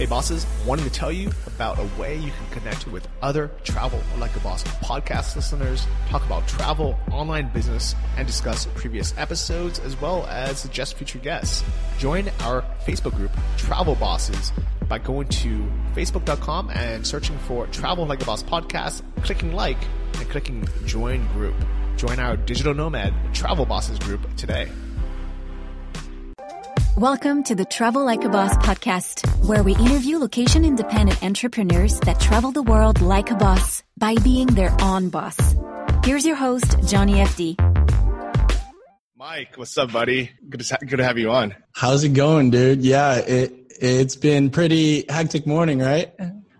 Hey bosses, wanting to tell you about a way you can connect with other Travel Like a Boss podcast listeners, talk about travel, online business, and discuss previous episodes as well as suggest future guests. Join our Facebook group, Travel Bosses, by going to facebook.com and searching for Travel Like a Boss podcast, clicking like, and clicking join group. Join our digital nomad Travel Bosses group today. Welcome to the Travel Like a Boss podcast, where we interview location independent entrepreneurs that travel the world like a boss by being their own boss. Here's your host, Johnny FD. Mike, what's up, buddy? Good to, good to have you on. How's it going, dude? Yeah, it it's been pretty hectic morning, right?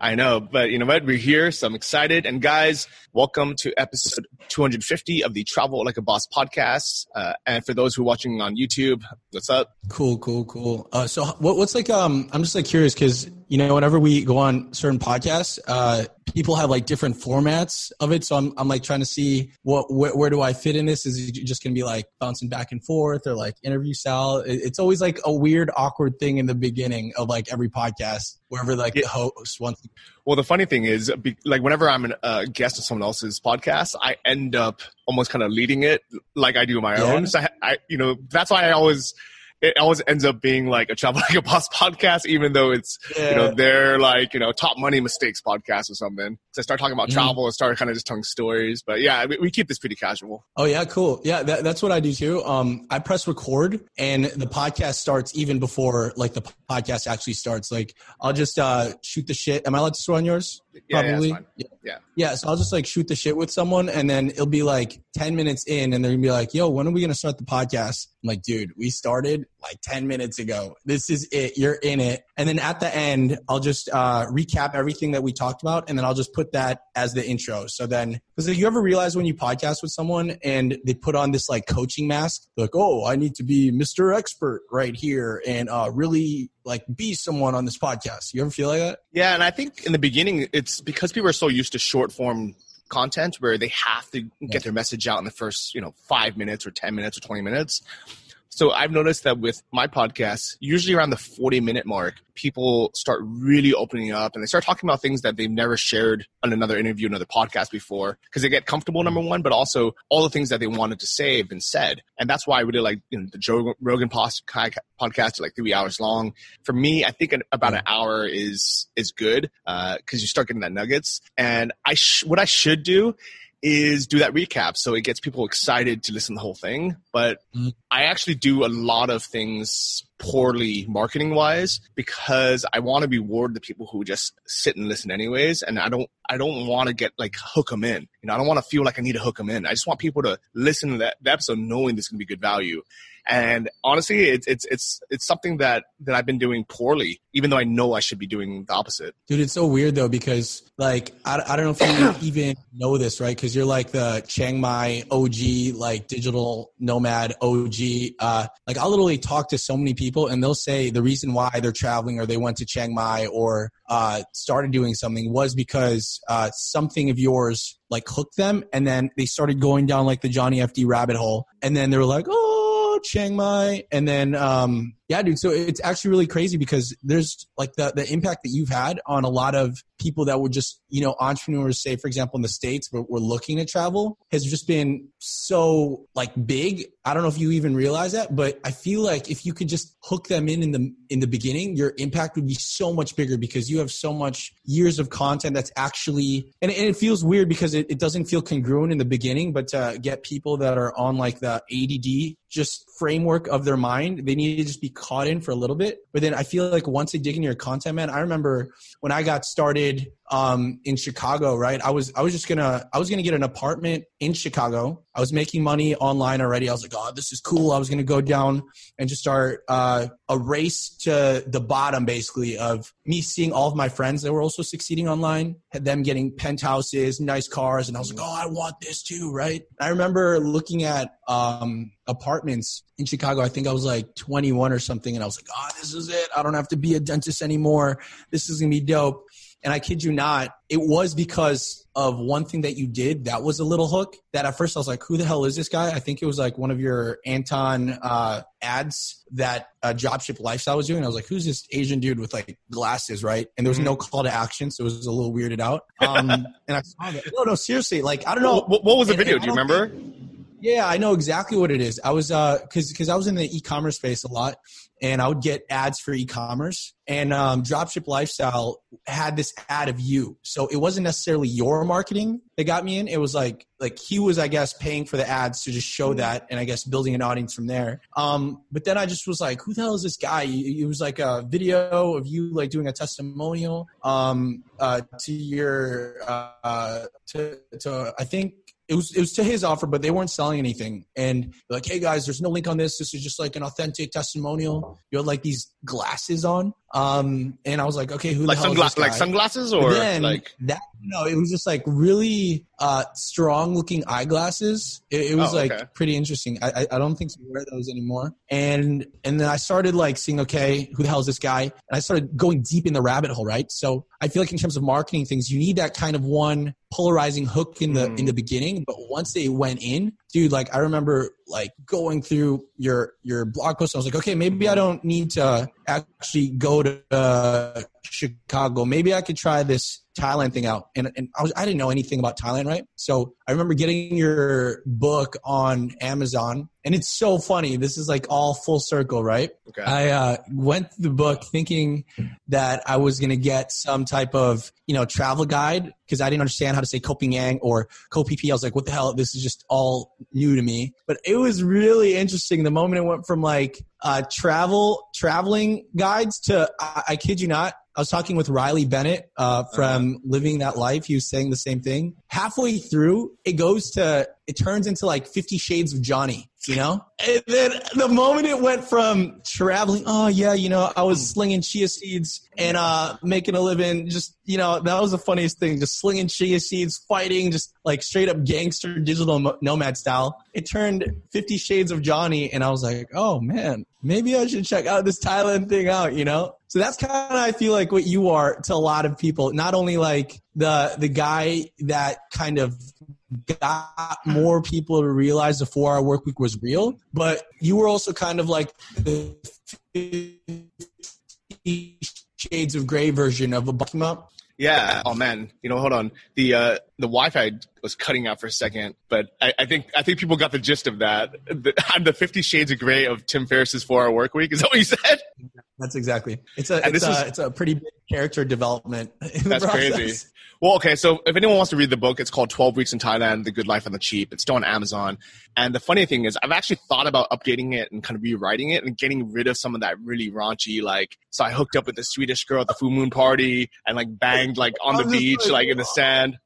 I know, but you know what? We're here, so I'm excited. And guys, welcome to episode 250 of the Travel Like a Boss podcast. Uh, and for those who are watching on YouTube, what's up? Cool, cool, cool. Uh, so, what, what's like? Um, I'm just like curious because you know, whenever we go on certain podcasts, uh, people have like different formats of it. So I'm, I'm like trying to see what, where, where do I fit in this? Is it just going to be like bouncing back and forth or like interview style? It's always like a weird, awkward thing in the beginning of like every podcast, wherever like yeah. the host wants. Well, the funny thing is, like whenever I'm a uh, guest of someone else's podcast, I end up almost kind of leading it like I do my yeah. own. So I, I, you know, that's why I always it always ends up being like a travel like a boss podcast, even though it's yeah. you know they're like you know top money mistakes podcast or something. So I start talking about mm-hmm. travel and start kind of just telling stories. But yeah, we, we, keep this pretty casual. Oh yeah, cool. Yeah, that, that's what I do too. Um, I press record and the podcast starts even before like the podcast actually starts. Like I'll just uh, shoot the shit. Am I allowed to swear on yours? Yeah, Probably. Yeah, yeah. yeah. Yeah. So I'll just like shoot the shit with someone and then it'll be like 10 minutes in and they're gonna be like, yo, when are we gonna start the podcast? I'm like, dude, we started like 10 minutes ago. This is it. You're in it. And then at the end, I'll just uh, recap everything that we talked about and then I'll just put that as the intro. So then, because you ever realize when you podcast with someone and they put on this like coaching mask, like, oh, I need to be Mr. Expert right here and uh, really like be someone on this podcast. You ever feel like that? Yeah. And I think in the beginning, it's because people are so used to short form content where they have to get their message out in the first you know five minutes or 10 minutes or 20 minutes so I've noticed that with my podcast, usually around the 40 minute mark, people start really opening up and they start talking about things that they've never shared on another interview, another podcast before, because they get comfortable, number one, but also all the things that they wanted to say have been said. And that's why I really like you know, the Joe Rogan podcast, like three hours long. For me, I think about an hour is, is good, uh, cause you start getting that nuggets. And I, sh- what I should do is do that recap so it gets people excited to listen to the whole thing. But mm-hmm. I actually do a lot of things poorly marketing wise because I want to reward the people who just sit and listen anyways. And I don't, I don't want to get like hook them in. You know, I don't want to feel like I need to hook them in. I just want people to listen to that, that episode knowing there's going to be good value. And honestly, it's it's it's it's something that that I've been doing poorly, even though I know I should be doing the opposite. Dude, it's so weird though because like I, I don't know if you even know this, right? Because you're like the Chiang Mai OG, like digital nomad OG. Uh, like I'll literally talk to so many people, and they'll say the reason why they're traveling or they went to Chiang Mai or uh, started doing something was because uh, something of yours like hooked them, and then they started going down like the Johnny FD rabbit hole, and then they were like, oh Chiang Mai, and then um, yeah, dude. So it's actually really crazy because there's like the the impact that you've had on a lot of people that would just you know entrepreneurs say, for example, in the states, but we're looking to travel has just been so like big. I don't know if you even realize that, but I feel like if you could just hook them in in the in the beginning, your impact would be so much bigger because you have so much years of content that's actually and, and it feels weird because it, it doesn't feel congruent in the beginning, but to get people that are on like the ADD just framework of their mind, they need to just be caught in for a little bit. But then I feel like once they dig into your content, man, I remember when I got started um, in Chicago, right? I was I was just gonna I was gonna get an apartment in Chicago. I was making money online already. I was like, oh, this is cool. I was gonna go down and just start uh, a race to the bottom, basically, of me seeing all of my friends that were also succeeding online, had them getting penthouses, nice cars, and I was like, oh, I want this too, right? I remember looking at um, apartments in Chicago. I think I was like 21 or something, and I was like, oh, this is it. I don't have to be a dentist anymore. This is gonna be dope And I kid you not, it was because of one thing that you did that was a little hook that at first I was like, who the hell is this guy? I think it was like one of your Anton uh, ads that uh, Dropship Lifestyle was doing. I was like, who's this Asian dude with like glasses, right? And there was no call to action, so it was a little weirded out. Um, and I saw that. No, no, seriously, like I don't know. What, what was the And- video? and Do you remember? Yeah, I know exactly what it is. I was uh cuz cuz I was in the e-commerce space a lot and I would get ads for e-commerce and um Dropship Lifestyle had this ad of you. So it wasn't necessarily your marketing that got me in. It was like like he was I guess paying for the ads to just show that and I guess building an audience from there. Um but then I just was like who the hell is this guy? It was like a video of you like doing a testimonial um uh to your uh to to I think it was it was to his offer, but they weren't selling anything. And they're like, hey guys, there's no link on this. This is just like an authentic testimonial. You had like these glasses on. Um, and I was like, okay, who Like the hell sungla- like sunglasses or then like that no, it was just like really uh strong looking eyeglasses. It, it was Oh, like okay. pretty interesting. I, I I don't think we wear those anymore. And and then I started like seeing, okay, who the hell is this guy? And I started going deep in the rabbit hole, right? So I feel like in terms of marketing things, you need that kind of one polarizing hook in the Mm. in the beginning. But once they went in, dude, like I remember like going through your your blog post. I was like, okay, maybe I don't need to actually go to uh, Chicago. Maybe I could try this Thailand thing out. And and I was I didn't know anything about Thailand, right? So I remember getting your book on Amazon, and it's so funny. This is like all full circle, right? okay. I uh, went through the book thinking that I was going to get some type of you know travel guide because I didn't understand how to say Yang or Kopp. I was like, what the hell? This is just all new to me. But it was really interesting. The moment it went from like uh, travel traveling guides to I, I kid you not. I was talking with Riley Bennett uh, from Living That Life. He was saying the same thing. Halfway through, it goes to, it turns into like Fifty Shades of Johnny, you know? And then the moment it went from traveling, oh yeah, you know, I was slinging chia seeds and uh, making a living. Just, you know, that was the funniest thing. Just slinging chia seeds, fighting, just like straight up gangster digital nomad style. It turned Fifty Shades of Johnny, and I was like, oh man, maybe I should check out this Thailand thing out, you know? So that's kind of I feel like what you are to a lot of people. Not only like the the guy that kind of got more people to realize the four hour work week was real, but you were also kind of like the 50 shades of gray version of a buck up. Yeah. Oh man. You know, hold on. The uh the Wi-Fi was cutting out for a second, but I, I think I think people got the gist of that. The, I'm the Fifty Shades of Grey of Tim Ferriss's Four Hour Work Week. Is that what you said? That's exactly. It's a it's this a, was- it's a pretty big character development. That's crazy. Well, okay. So if anyone wants to read the book, it's called 12 Weeks in Thailand, The Good Life on the Cheap. It's still on Amazon. And the funny thing is, I've actually thought about updating it and kind of rewriting it and getting rid of some of that really raunchy, like, so I hooked up with the Swedish girl at the full moon party and like banged like on the I was just beach, like in the sand.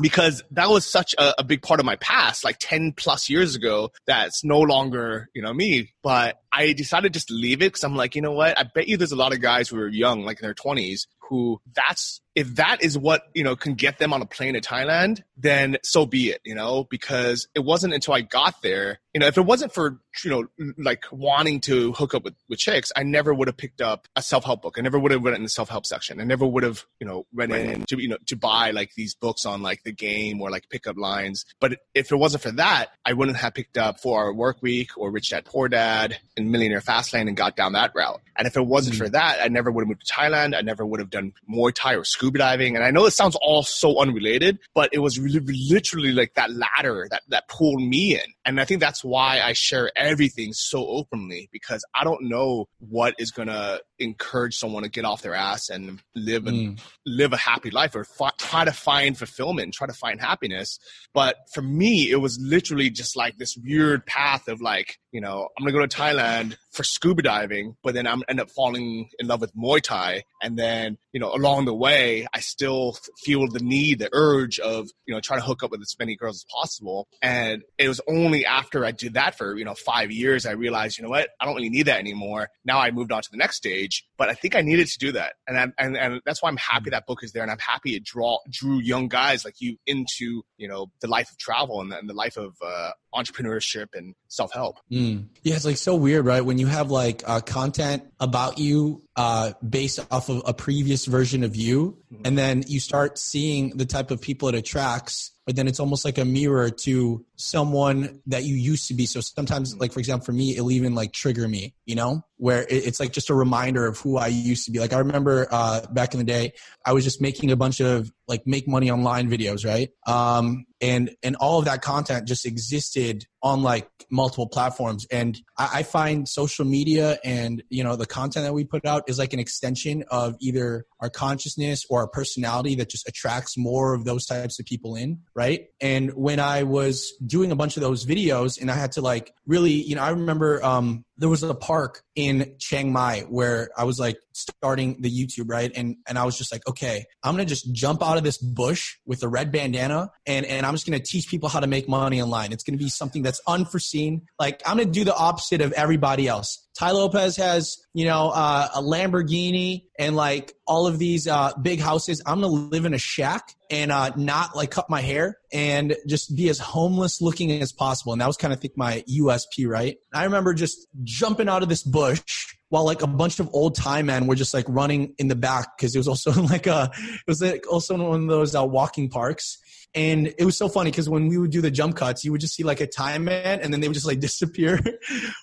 Because that was such a, a big part of my past, like 10 plus years ago, that's no longer, you know, me. But I decided just to leave it because I'm like, you know what? I bet you there's a lot of guys who are young, like in their 20s, who that's if that is what you know can get them on a plane to Thailand, then so be it. You know, because it wasn't until I got there. You know, if it wasn't for you know like wanting to hook up with, with chicks, I never would have picked up a self help book. I never would have read it in the self help section. I never would have you know read in to you know to buy like these books on like the game or like pickup lines. But if it wasn't for that, I wouldn't have picked up Four Hour Work Week or Rich Dad Poor Dad and Millionaire Fastlane and got down that route. And if it wasn't Mm. for that, I never would have moved to Thailand. I never would have done Muay Thai or scuba diving. And I know it sounds all so unrelated, but it was really, literally like that ladder that, that pulled me in. And I think that's why I share everything so openly because I don't know what is going to encourage someone to get off their ass and live and Mm. live a happy life or fi- try to find fulfillment and try to find happiness. But for me, it was literally just like this weird path of like, you know, I'm gonna go to Thailand for scuba diving, but then I'm end up falling in love with Muay Thai, and then you know, along the way, I still feel the need, the urge of you know, trying to hook up with as many girls as possible. And it was only after I did that for you know five years, I realized, you know what, I don't really need that anymore. Now I moved on to the next stage, but I think I needed to do that, and I, and and that's why I'm happy that book is there, and I'm happy it draw drew young guys like you into you know the life of travel and the, and the life of uh, entrepreneurship and self help. Mm. Yeah, it's like so weird, right? When you have like uh, content about you uh, based off of a previous version of you, and then you start seeing the type of people it attracts but then it's almost like a mirror to someone that you used to be. So sometimes, like for example, for me, it'll even like trigger me, you know, where it's like just a reminder of who I used to be. Like I remember uh, back in the day, I was just making a bunch of like make money online videos, right? Um, and and all of that content just existed on like multiple platforms. And I, I find social media and you know the content that we put out is like an extension of either our consciousness or our personality that just attracts more of those types of people in, right? And when I was doing a bunch of those videos and I had to like really, you know, I remember um there was a park in Chiang Mai where I was like starting the YouTube, right? And and I was just like, okay, I'm gonna just jump out of this bush with a red bandana and, and I'm just gonna teach people how to make money online. It's gonna be something that's unforeseen. Like I'm gonna do the opposite of everybody else. Tai Lopez has, you know, uh, a Lamborghini and like all of these uh, big houses. I'm gonna live in a shack and uh, not like cut my hair and just be as homeless looking as possible. And that was kind of think my USP, right? I remember just jumping out of this bush while like a bunch of old Thai men were just like running in the back because it was also like a it was like also one of those uh, walking parks and it was so funny because when we would do the jump cuts, you would just see like a Thai man and then they would just like disappear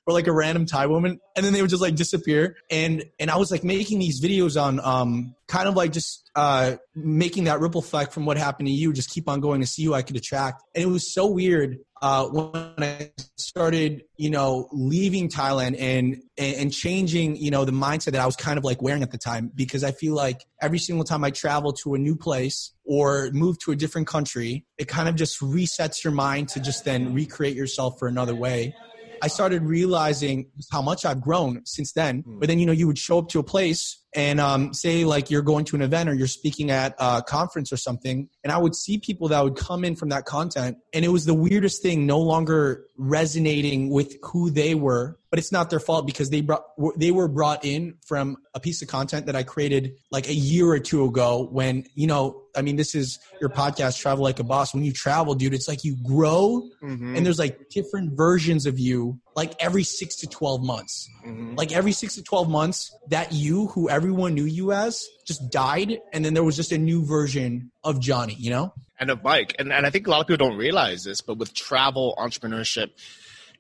or like a random Thai woman and then they would just like disappear. And, and I was like making these videos on, um, kind of like just, uh, making that ripple effect from what happened to you, just keep on going to see who I could attract. And it was so weird uh, when I started, you know, leaving Thailand and and changing, you know, the mindset that I was kind of like wearing at the time, because I feel like every single time I travel to a new place or move to a different country, it kind of just resets your mind to just then recreate yourself for another way. I started realizing how much I've grown since then. Hmm. But then, you know, you would show up to a place and um, say like you're going to an event or you're speaking at a conference or something and i would see people that would come in from that content and it was the weirdest thing no longer resonating with who they were but it's not their fault because they brought they were brought in from a piece of content that i created like a year or two ago when you know i mean this is your podcast travel like a boss when you travel dude it's like you grow mm-hmm. and there's like different versions of you like every six to 12 months. Mm-hmm. Like every six to 12 months, that you who everyone knew you as just died. And then there was just a new version of Johnny, you know? And of Mike. And, and I think a lot of people don't realize this, but with travel, entrepreneurship,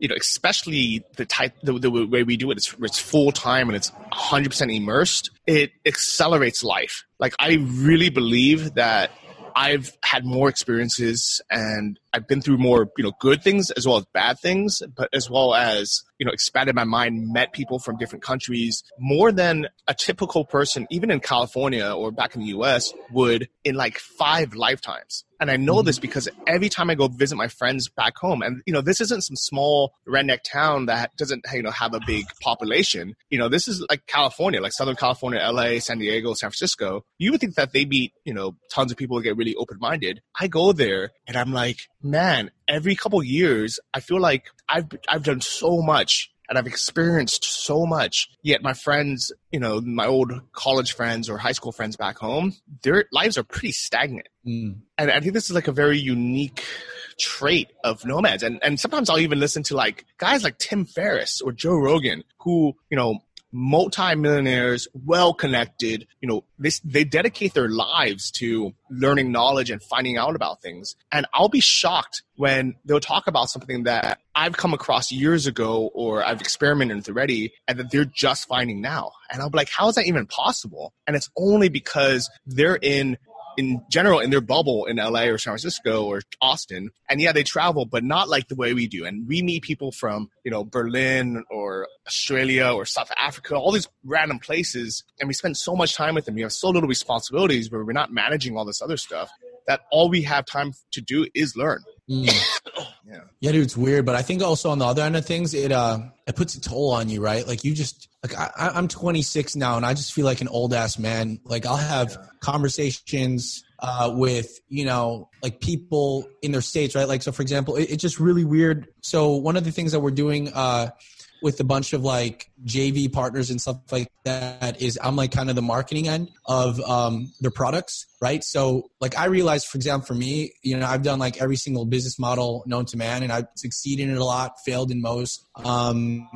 you know, especially the type, the, the way we do it, it's, it's full time and it's 100% immersed. It accelerates life. Like, I really believe that I've had more experiences and I've been through more, you know, good things as well as bad things, but as well as, you know, expanded my mind, met people from different countries more than a typical person, even in California or back in the US, would in like five lifetimes. And I know this mm-hmm. because every time I go visit my friends back home, and you know, this isn't some small redneck town that doesn't, you know, have a big population. You know, this is like California, like Southern California, LA, San Diego, San Francisco. You would think that they meet, you know, tons of people get really open minded. I go there and I'm like, man, every couple years, I feel like I've I've done so much and I've experienced so much. Yet my friends, you know, my old college friends or high school friends back home, their lives are pretty stagnant. Mm. And I think this is like a very unique trait of nomads. And and sometimes I'll even listen to like guys like Tim Ferriss or Joe Rogan who, you know, multi-millionaires, well connected, you know, they, they dedicate their lives to learning knowledge and finding out about things. And I'll be shocked when they'll talk about something that I've come across years ago or I've experimented with already and that they're just finding now. And I'll be like, how is that even possible? And it's only because they're in in general in their bubble in LA or San Francisco or Austin. And yeah, they travel, but not like the way we do. And we meet people from, you know, Berlin or Australia or South Africa, all these random places. And we spend so much time with them. We have so little responsibilities, where we're not managing all this other stuff that all we have time to do is learn. Mm. yeah. yeah, dude, it's weird, but I think also on the other end of things, it uh, it puts a toll on you, right? Like you just like I, I'm 26 now, and I just feel like an old ass man. Like I'll have yeah. conversations uh, with you know like people in their states, right? Like so, for example, it, it's just really weird. So one of the things that we're doing. Uh, with a bunch of like JV partners and stuff like that is I'm like kind of the marketing end of um, their products, right? So like I realized, for example, for me, you know, I've done like every single business model known to man, and I've succeeded in it a lot, failed in most. Um,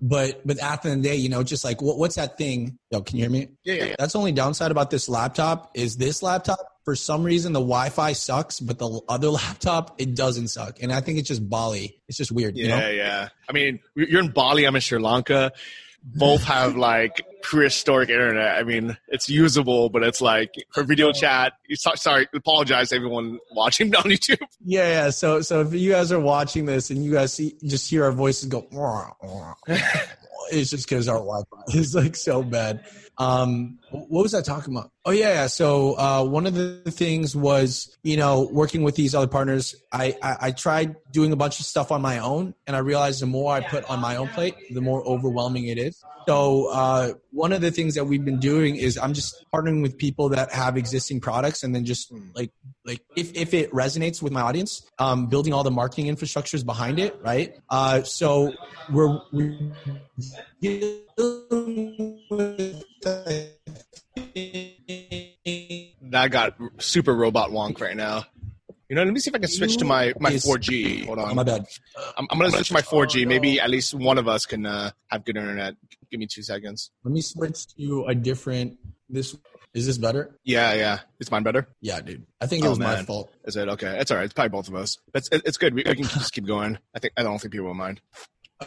But but at the end of the day, you know, just like what, what's that thing? Yo, can you hear me? Yeah, yeah, yeah. That's the only downside about this laptop is this laptop. For some reason, the Wi-Fi sucks, but the other laptop it doesn't suck, and I think it's just Bali. It's just weird. Yeah, you know? yeah. I mean, you're in Bali. I'm in Sri Lanka. Both have like prehistoric internet. I mean, it's usable, but it's like for video chat. Sorry, apologize to everyone watching on YouTube. Yeah, yeah. So, so if you guys are watching this and you guys see, just hear our voices go, it's just because our Wi-Fi is like so bad. Um, what was I talking about? Oh yeah, yeah. So uh, one of the things was, you know, working with these other partners. I, I I tried doing a bunch of stuff on my own, and I realized the more I put on my own plate, the more overwhelming it is. So uh, one of the things that we've been doing is I'm just partnering with people that have existing products, and then just like like if if it resonates with my audience, um, building all the marketing infrastructures behind it, right? Uh, so we're we That got super robot wonk right now. You know, let me see if I can switch to my my 4G. Hold Oh, on. my bad. I'm, I'm gonna switch to my 4G. Maybe at least one of us can uh, have good internet. Give me two seconds. Let me switch to a different. This is this better? Yeah, yeah. Is mine better? Yeah, dude. I think it Oh, was my fault. Is it okay? It's all right. It's probably both of us. It's it, it's good. We, we can just keep going. I think I don't think people will mind.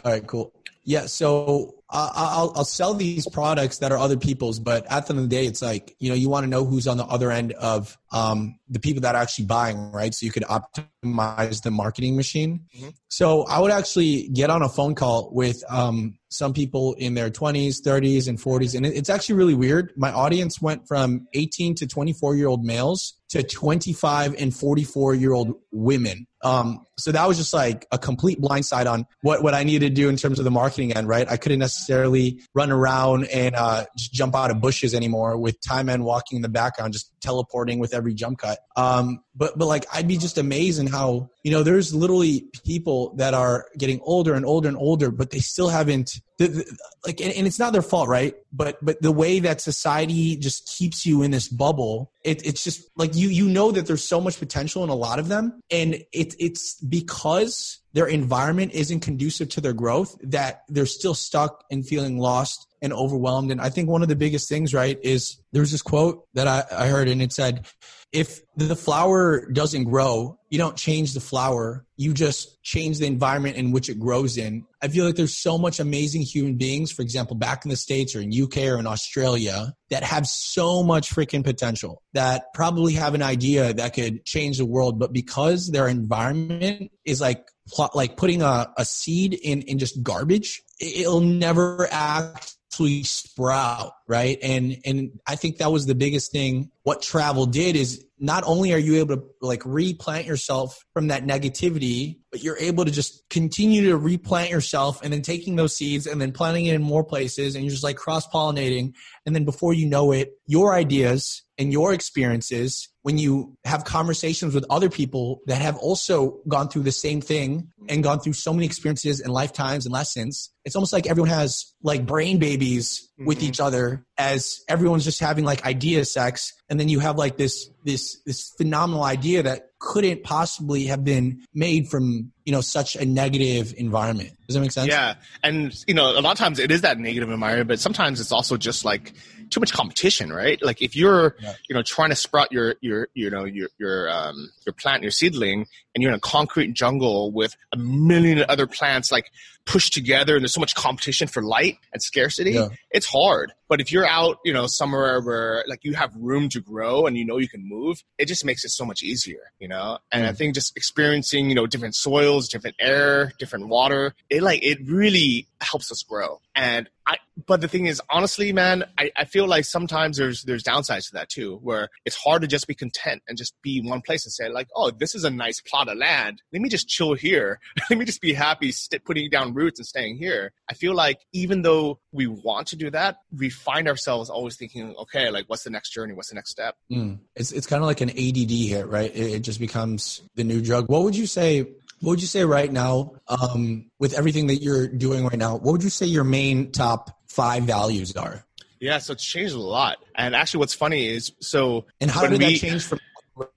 All right, cool. Yeah, so I I'll I'll sell these products that are other people's, but at the end of the day, it's like you know you want to know who's on the other end of um, the people that are actually buying, right? So you could optimize the marketing machine. Mhm. So I would actually get on a phone call with um, some people in their 20s, 30s, and 40s, and it's actually really weird. My audience went from 18 to 24 year old males to 25 and 44 year old women. Um, so that was just like a complete blindside on what, what I needed to do in terms of the marketing end, right? I couldn't necessarily run around and uh, just jump out of bushes anymore with Thai man walking in the background, just teleporting with every jump cut. Um, but but like I'd be just amazed in how you know there's literally people that are getting older and older and older, but they still haven't the, the, like and, and it's not their fault, right? But but the way that society just keeps you in this bubble, it, it's just like you you know that there's so much potential in a lot of them, and it, it's because their environment isn't conducive to their growth that they're still stuck and feeling lost and overwhelmed. And I think one of the biggest things, right, is there's this quote that I, I heard and it said, if the flower doesn't grow, you don't change the flower. You just change the environment in which it grows in. I feel like there's so much amazing human beings, for example, back in the States or in UK or in Australia that have so much freaking potential that probably have an idea that could change the world. But because their environment is like, like putting a, a seed in, in just garbage, it- it'll never actually sprout right? And and i think that was the biggest thing. What travel did is not only are you able to like replant yourself from that negativity but you're able to just continue to replant yourself and then taking those seeds and then planting it in more places and you're just like cross pollinating and then before you know it your ideas and your experiences when you have conversations with other people that have also gone through the same thing and gone through so many experiences and lifetimes and lessons it's almost like everyone has like brain babies with Mhm. each other as everyone's just having like idea sex. And then you have like this this this phenomenal idea that couldn't possibly have been made from you know such a negative environment. Does that make sense? Yeah, and you know, a lot of times it is that negative environment, but sometimes it's also just like too much competition, right? Like if you're, Yeah. you know, trying to sprout your your you know your your um your plant, your seedling, and you're in a concrete jungle with a million other plants like pushed together, and there's so much competition for light and scarcity. Yeah. It's hard. But if you're out, you know, somewhere where like you have room to grow and you know you can move, it just makes it so much easier, you know. And I Mm. think just experiencing, you know, different soils, different air, different water, it like it really helps us grow. And I, but the thing is, honestly, man, I, I feel like sometimes there's there's downsides to that too, where it's hard to just be content and just be one place and say like, oh, this is a nice plot of land. Let me just chill here. Let me just be happy st- putting down roots and staying here. I feel like even though we want to do that, we find ourselves always thinking, okay, like what's the next journey? What's the next step? Mm. It's it's kind of like an ADD hit, right? It, it just becomes the new drug. What would you say? What would you say right now, um, with everything that you're doing right now? What would you say your main top five values are? Yeah, so it's changed a lot. And actually, what's funny is so And how did we- that change from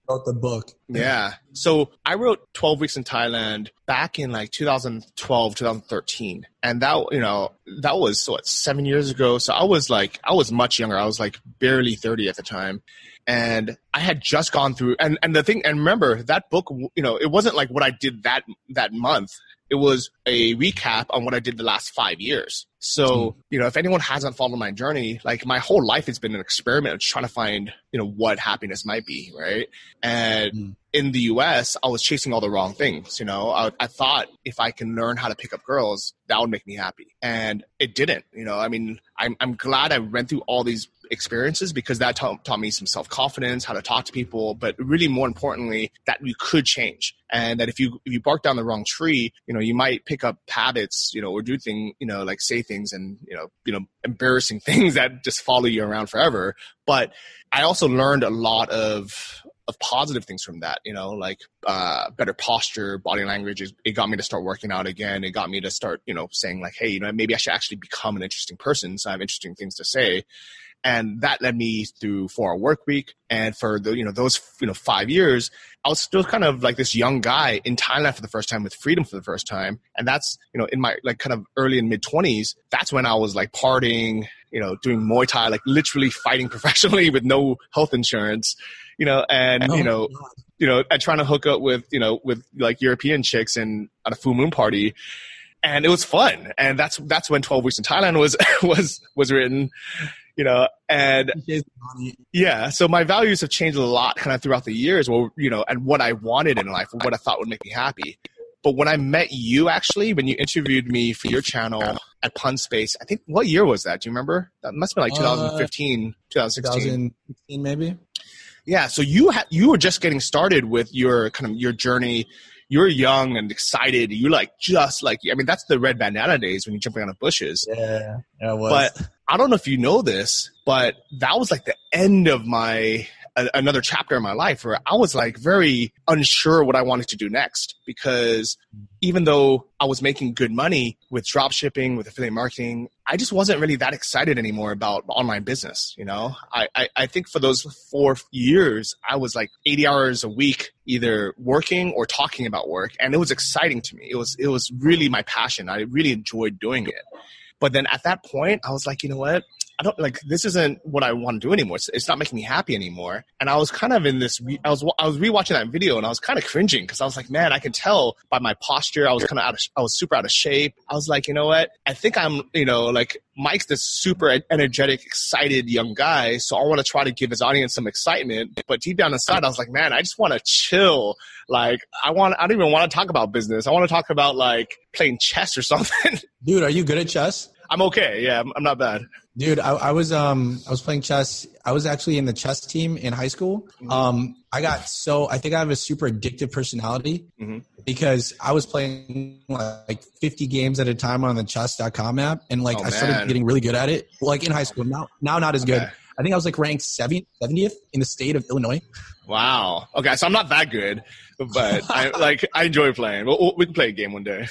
wrote the book. Yeah. So I wrote 12 Weeks in Thailand back in like 2012, 2013. And that, you know, that was what, seven years ago. So I was like, I was much younger. I was like barely 30 at the time. And I had just gone through, and, and the thing, and remember that book, you know, it wasn't like what I did that, that month. It was a recap on what I did the last five years. So, mm. you know, if anyone hasn't followed my journey, like my whole life has been an experiment of trying to find, you know, what happiness might be, right? And mm. in the US, I was chasing all the wrong things, you know. I, I thought if I can learn how to pick up girls, that would make me happy. And it didn't, you know. I mean, I'm, I'm glad I went through all these experiences because that taught, taught me some self confidence, how to talk to people, but really more importantly, that you could change. And that if you if you bark down the wrong tree, you know, you might pick up habits, you know, or do things, you know, like say things and you know you know embarrassing things that just follow you around forever. But i also learned a lot of of positive things from that you know like uh, better posture body language it got me to start working out again. It got me to start you know saying like hey you know maybe i should actually become an interesting person so i have interesting things to say and that led me through four hour work week. And for the you know those you know five years i was still kind of like this young guy in thailand for the first time with freedom for the first time. And that's you know in my like kind of early and mid 20s that's when i was like partying you know doing muay thai like literally fighting professionally with no health insurance you know and oh, you know God. you know and trying to hook up with you know with like european chicks and at a full moon party. And it was fun. And that's that's when 12 weeks in thailand was was was written you know, and yeah, so my values have changed a lot kind of throughout the years. Well, you know, and what I wanted in life, what I thought would make me happy. But when I met you, actually, when you interviewed me for your channel at Punspace, I think what year was that? Do you remember? That must have been like 2015, uh, 2016, 2016 maybe. Yeah, so you had you were just getting started with your kind of your journey you're young and excited. You like just like I mean that's the red bandana days when you're jumping on the bushes. Yeah, yeah, But I don't know if you know this, but that was like the end of my a, another chapter in my life where I was like very unsure what I wanted to do next because even though I was making good money with drop shipping, with affiliate marketing, I just wasn't really that excited anymore about online business. You know, I, I, I think for those four years, I was like 80 hours a week, either working or talking about work. And it was exciting to me. It was, it was really my passion. I really enjoyed doing it. But then at that point, I was like, you know what? I don't like this isn't what I want to do anymore. It's, it's, not making me happy anymore. And I was kind of in this. Re- I was I was rewatching that video and I was kind of cringing because I was like, man, I can tell by my posture. I was kind of out of. I was super out of shape. I was like, you know what? I think I'm. You know, like Mike's this super energetic, excited young guy. So I want to try to give his audience some excitement. But deep down inside, I was like, man, I just want to chill. Like I want. I don't even want to talk about business. I want to talk about like playing chess or something. Dude, are you good at chess? I'm okay. Yeah, I'm, I'm not bad. Dude, I, I, was um I was playing chess. I was actually in the chess team in high school. Mm-hmm. Um, I got so I think I have a super addictive personality mm-hmm. because I was playing like 50 games at a time on the chess.com app, and like oh, I started getting really good at it. Like in high school. Now, now not as okay. good. I think I was like ranked 70th in the state of Illinois. Wow. Okay, so I'm not that good, but I like I enjoy playing. We'll, we can play a game one day.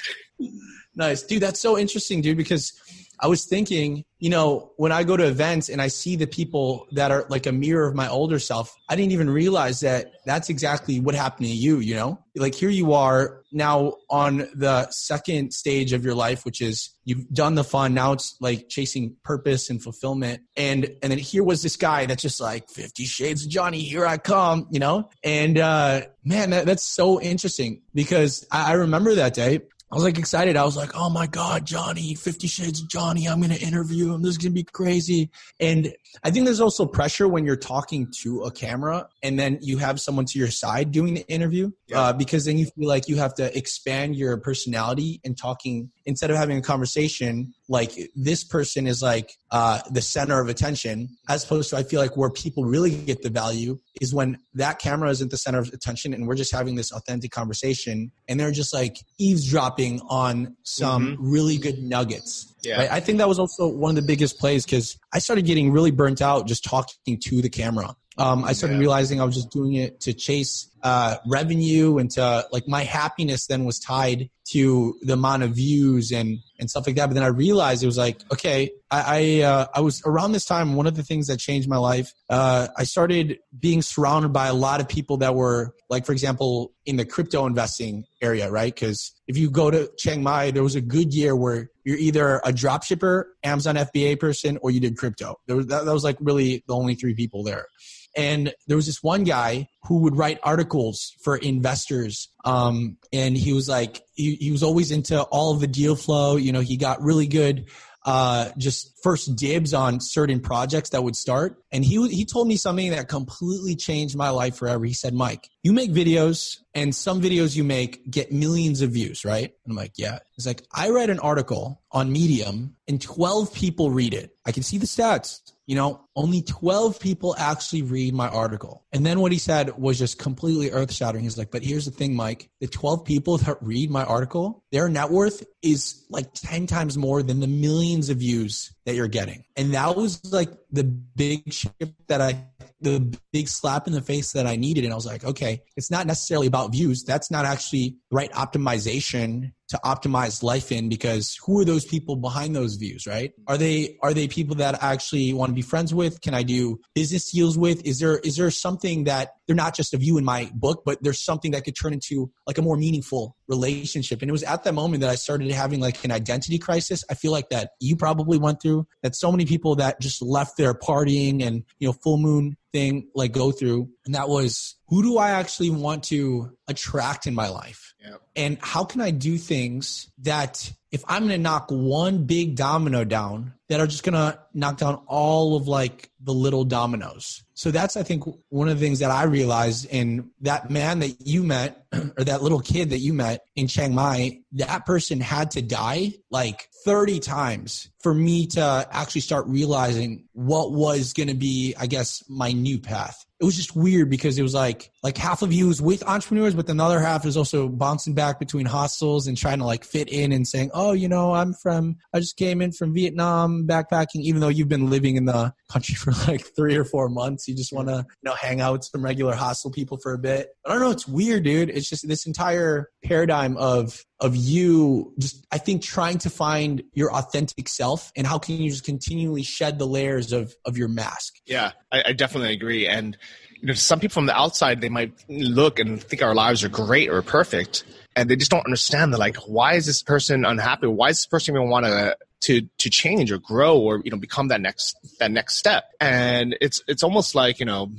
nice, dude. That's so interesting, dude. Because I was thinking, you know, when I go to events and I see the people that are like a mirror of my older self, I didn't even realize that that's exactly what happened to you, you know? Like here you are now on the second stage of your life, which is you've done the fun. Now it's like chasing purpose and fulfillment. And, and then here was this guy that's just like 50 shades of Johnny, here I come, you know? And, uh, man, that, that's so interesting because I, I remember that day I was like excited. I was like, oh my God, Johnny, Fifty Shades of Johnny. I'm going to interview him. This is going to be crazy. And I think there's also pressure when you're talking to a camera and then you have someone to your side doing the interview yeah. uh, because then you feel like you have to expand your personality and talking instead of having a conversation like this person is like uh, the center of attention as opposed to i feel like where people really get the value is when that camera isn't the center of attention and we're just having this authentic conversation and they're just like eavesdropping on some mm-hmm. really good nuggets yeah. Right? I think that was also one of the biggest plays because I started getting really burnt out just talking to the camera. Um, I started yeah. realizing I was just doing it to chase uh, revenue and to like my happiness then was tied to the amount of views and and stuff like that. But then I realized it was like, okay, I I, uh, I was around this time. One of the things that changed my life, uh, I started being surrounded by a lot of people that were like, for example, in the crypto investing area, right? Because if you go to Chiang Mai, there was a good year where you're either a drop shipper, Amazon FBA person, or you did crypto. There was, that, that was like really the only three people there. And there was this one guy who would write articles for investors. Um, and he was like, he, he was always into all of the deal flow. You know, he got really good uh, just first dibs on certain projects that would start. And he he told me something that completely changed my life forever. He said, "Mike, you make videos, and some videos you make get millions of views, right?" And I'm like, "Yeah." He's like, "I read an article on Medium, and 12 people read it. I can see the stats. You know, only 12 people actually read my article." And then what he said was just completely earth shattering. He's like, "But here's the thing, Mike. The 12 people that read my article, their net worth is like 10 times more than the millions of views that you're getting. And that was like the big shift that I, the big slap in the face that I needed. And I was like, okay, it's not necessarily about views. That's not actually the right optimization to optimize life in because who are those people behind those views right? Are they are they people that I actually want to be friends with? Can i do business deals with? Is there is there something that they're not just a view in my book but there's something that could turn into like a more meaningful relationship? And it was at that moment that i started having like an identity crisis. I feel like that you probably went through that so many people that just left their partying and you know full moon thing like go through and that was who do i actually want to attract in my life Yep. and how can I do things that if I'm going to knock one big domino down, that are just going to knock down all of like the little dominoes. So that's, I think, one of the things that I realized in that man that you met or that little kid that you met in Chiang Mai, that person had to die like 30 times for me to actually start realizing what was going to be, I guess, my new path it was just weird because it was like like half of you is with entrepreneurs, but the other half is also bouncing back between hostels and trying to like fit in and saying, "Oh, you know, I'm from I just came in from Vietnam backpacking." Even though you've been living in the country for like three or four months, you just want to you know hang out with some regular hostel people for a bit. I don't know. It's weird, dude. It's just this entire paradigm of of you just i think trying to find your authentic self and how can you just continually shed the layers of of your mask Yeah, I, I definitely agree. And you know, some people from the outside they might look and think our lives are great or perfect, and they just don't understand. They're like, why is this person unhappy? Why is this person even want to to to change or grow or you know become that next that next step? And it's it's almost like you know.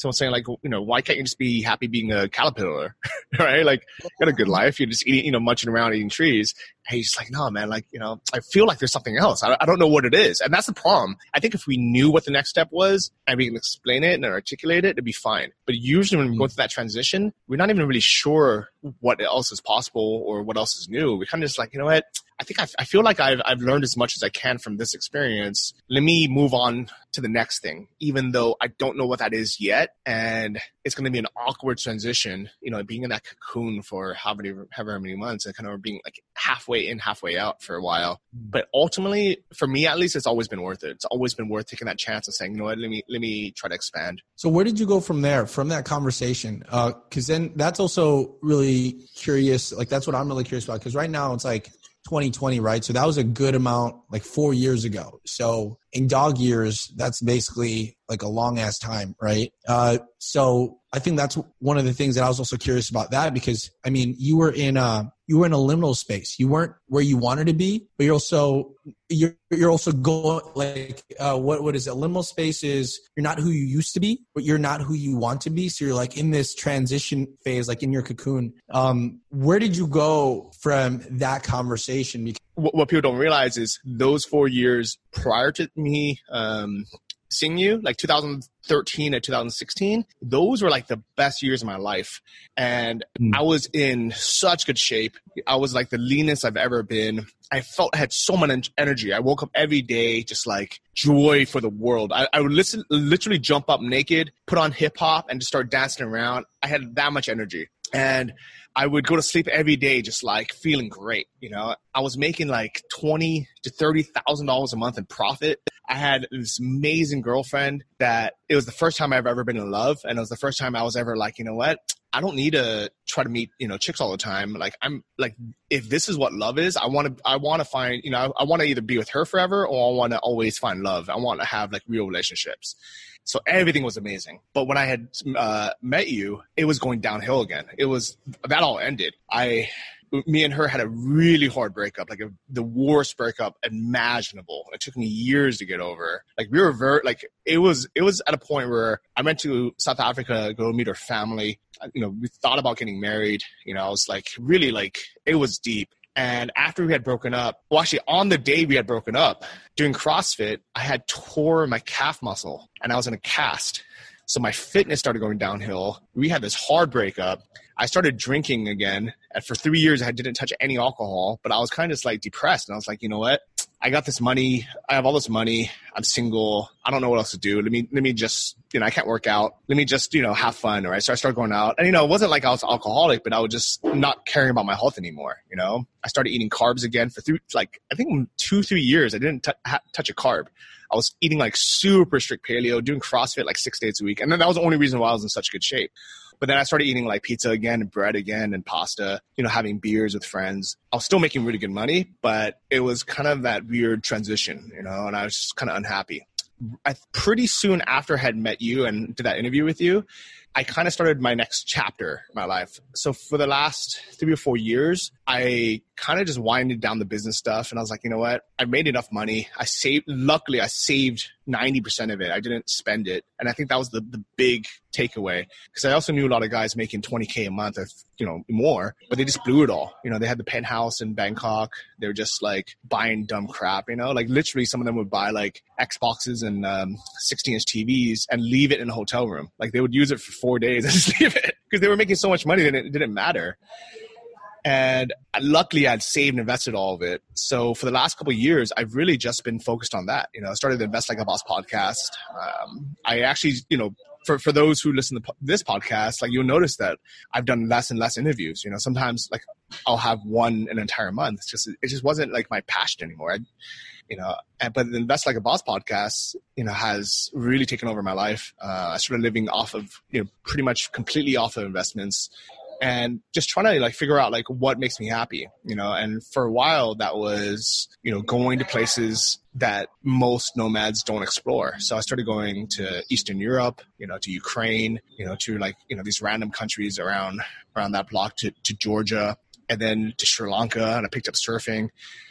Someone saying like, you know, why can't you just be happy being a caterpillar, right? Like, got a good life. You're just eating, you know, munching around, eating trees. And he's like, no, man, like, you know, I feel like there's something else. I, I don't know what it is. And that's the problem. I think if we knew what the next step was and we can explain it and articulate it, it'd be fine. But usually when we go mm. through that transition, we're not even really sure what else is possible or what else is new. We're kind of just like, you know what? I think I, I feel like I've, I've learned as much as I can from this experience. Let me move on to the next thing, even though I don't know what that is yet. And it's going to be an awkward transition, you know, being in that cocoon for however, however many months and kind of being like halfway in, halfway out for a while. Mm. But ultimately, for me at least, it's always been worth it. It's always been worth taking that chance and saying, you know what, let me, let me try to expand. so where did you go from there from that conversation uh, because then that's also really curious like that's what i'm really curious about because right now it's like 2020 right? So that was a good amount like four years ago. So in dog years that's basically like a long ass time right? Uh, so i think that's one of the things that i was also curious about that because i mean you were in a you were in a liminal space. You weren't where you wanted to be but you're also you're you're also going like uh, what what is it? Liminal space is you're not who you used to be but you're not who you want to be. So you're like in this transition phase like in your cocoon. Um where did you go from that conversation? Because what, what people don't realize is those four years prior to me um, seeing you, like 2013 to 2016, those were like the best years of my life. And Mm. I was in such good shape. I was like the leanest I've ever been. I felt I had so much energy. I woke up every day just like joy for the world. I, I would listen, literally jump up naked, put on hip hop, and just start dancing around. I had that much energy. And I would go to sleep every day just like feeling great. You know, I was making like twenty to thirty thousand dollars a month in profit. I had this amazing girlfriend that it was the first time I've ever been in love, and it was the first time I was ever like, you know what? I don't need to try to meet, you know, chicks all the time. Like I'm like, if this is what love is, I want to, I want to find, you know, I, I want to either be with her forever or I want to always find love. I want to have like real relationships. So everything was amazing. But when I had uh, met you, it was going downhill again. It was that all ended. I me and her had a really hard breakup, like a, the worst breakup imaginable. It took me years to get over. Like we were very, like it was, it was at a point where I went to South Africa, go meet her family. You know, we thought about getting married. You know, I was like really like it was deep. And after we had broken up, well, actually, on the day we had broken up, doing CrossFit, I had tore my calf muscle and I was in a cast. So my fitness started going downhill. We had this hard breakup. I started drinking again. And for three years, I didn't touch any alcohol, but I was kind of just like depressed. And I was like, you know what? I got this money. I have all this money. I'm single. I don't know what else to do. Let me, let me just, you know, I can't work out. Let me just, you know, have fun. Right. So I started going out and, you know, it wasn't like I was alcoholic, but I was just not caring about my health anymore. You know, I started eating carbs again for three, like, I think two, three years. I didn't t- ha- touch a carb. I was eating like super strict paleo, doing CrossFit like six days a week. And then that was the only reason why I was in such good shape. But then I started eating like pizza again and bread again and pasta, you know, having beers with friends. I was still making really good money, but it was kind of that weird transition, you know, and I was just kind of unhappy. I, pretty soon after I had met you and did that interview with you, I kind of started my next chapter in my life. So for the last three or four years, I kind of just winded down the business stuff and I was like, you know what? I made enough money. I saved, luckily, I saved 90% of it. I didn't spend it. And I think that was the, the big takeaway because I also knew a lot of guys making 20K a month or, you know, more, but they just blew it all. You know, they had the penthouse in Bangkok. They were just like buying dumb crap, you know, like literally some of them would buy like Xboxes and um, 16 inch TVs and leave it in a hotel room. Like they would use it for four days and just leave it because they were making so much money that it didn't matter. And luckily, I'd saved and invested all of it. So for the last couple of years, I've really just been focused on that. You know, I started the Invest Like a Boss podcast. Um, I actually, you know, for, for those who listen to this podcast, like you'll notice that I've done less and less interviews. You know, sometimes like I'll have one an entire month. It's just it just wasn't like my passion anymore. I, you know, and, but the Invest Like a Boss podcast, you know, has really taken over my life. Uh, I started living off of, you know, pretty much completely off of investments and just trying to like figure out like what makes me happy, you know. And for a while, that was you know going to places that most nomads don't explore. So I started going to Eastern Europe, you know, to Ukraine, you know, to like you know these random countries around around that block to, to Georgia, and then to Sri Lanka, and I picked up surfing.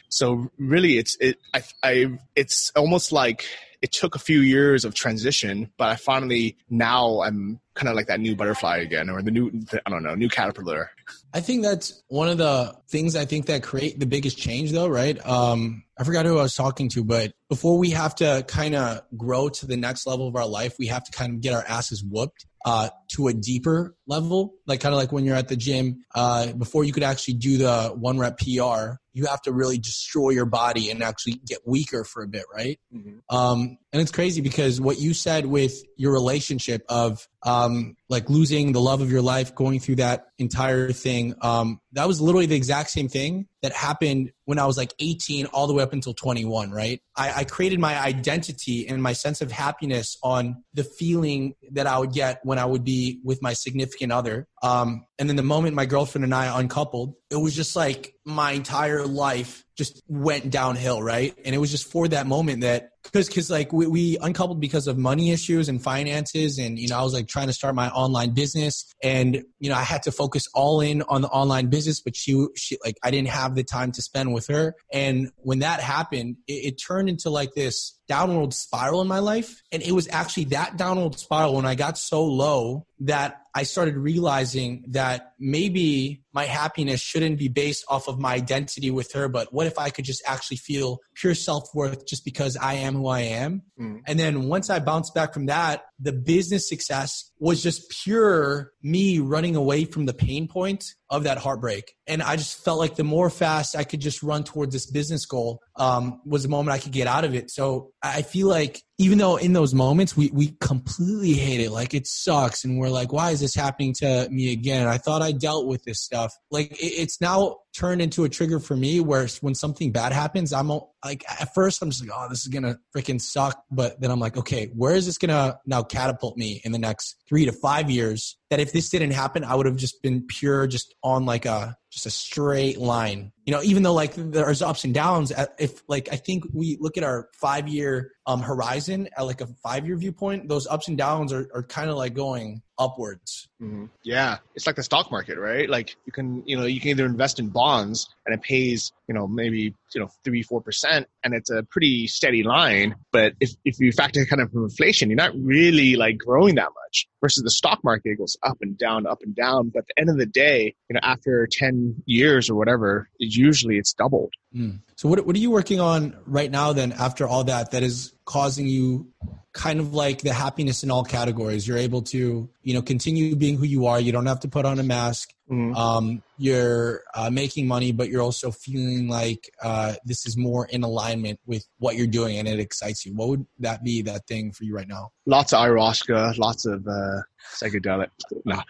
So really, it's it I, I it's almost like it took a few years of transition, but I finally now I'm kind of like that new butterfly again, or the new I don't know new caterpillar. I think that's one of the things I think that create the biggest change, though, right? Um, I forgot who I was talking to, but before we have to kind of grow to the next level of our life, we have to kind of get our asses whooped uh, to a deeper level, like kind of like when you're at the gym. Uh, before you could actually do the one rep PR, you have to really destroy your body and actually get weaker for a bit, right? Mm-hmm. Um, and it's crazy because what you said with your relationship of um, like losing the love of your life, going through that entire thing, um, that was literally the exact same thing that happened when I was like 18 all the way up until 21, right? I, I, created my identity and my sense of happiness on the feeling that I would get when I would be with my significant other. Um, and then the moment my girlfriend and I uncoupled, it was just like my entire life just went downhill, right? And it was just for that moment that because because like we, we uncoupled because of money issues and finances, and you know I was like trying to start my online business, and you know I had to focus all in on the online business, but she she like I didn't have the time to spend with her, and when that happened, it, it turned into like this downward spiral in my life, and it was actually that downward spiral when I got so low that I started realizing that maybe my happiness shouldn't be based off of my identity with her, but what if I could just actually feel pure self worth just because I am who I am? Mm. And then once I bounced back from that, the business success was just pure me running away from the pain point of that heartbreak. And I just felt like the more fast I could just run towards this business goal um, was the moment I could get out of it. So I feel like even though in those moments we, we completely hate it, like it sucks. And we're like, why is this happening to me again? I thought I I dealt with this stuff, like it, it's now turned into a trigger for me where when something bad happens, I'm like, at first I'm just like, oh, this is going to freaking suck. But then I'm like, okay, where is this going to now catapult me in the next three to five years? That if this didn't happen, I would have just been pure, just on like a, just a straight line. You know, even though like there's ups and downs, if like I think we look at our five year um, horizon at like a five year viewpoint, those ups and downs are, are kind of like going upwards. Mm-hmm. Yeah, it's like the stock market, right? Like you can, you know, you can either invest in bonds and it pays, you know, maybe you know three four percent, and it's a pretty steady line. But if if you factor kind of inflation, you're not really like growing that much. Versus the stock market goes up and down, up and down. But at the end of the day, you know, after ten years or whatever, usually it's doubled. Mm. So what what are you working on right now? Then after all that, that is causing you kind of like the happiness in all categories. You're able to, you know, continue being who you are. You don't have to put on a mask. Mm-hmm. Um, you're uh, making money, but you're also feeling like uh, this is more in alignment with what you're doing and it excites you. What would that be, that thing for you right now? Lots of ayahuasca, lots of uh, psychedelic. No,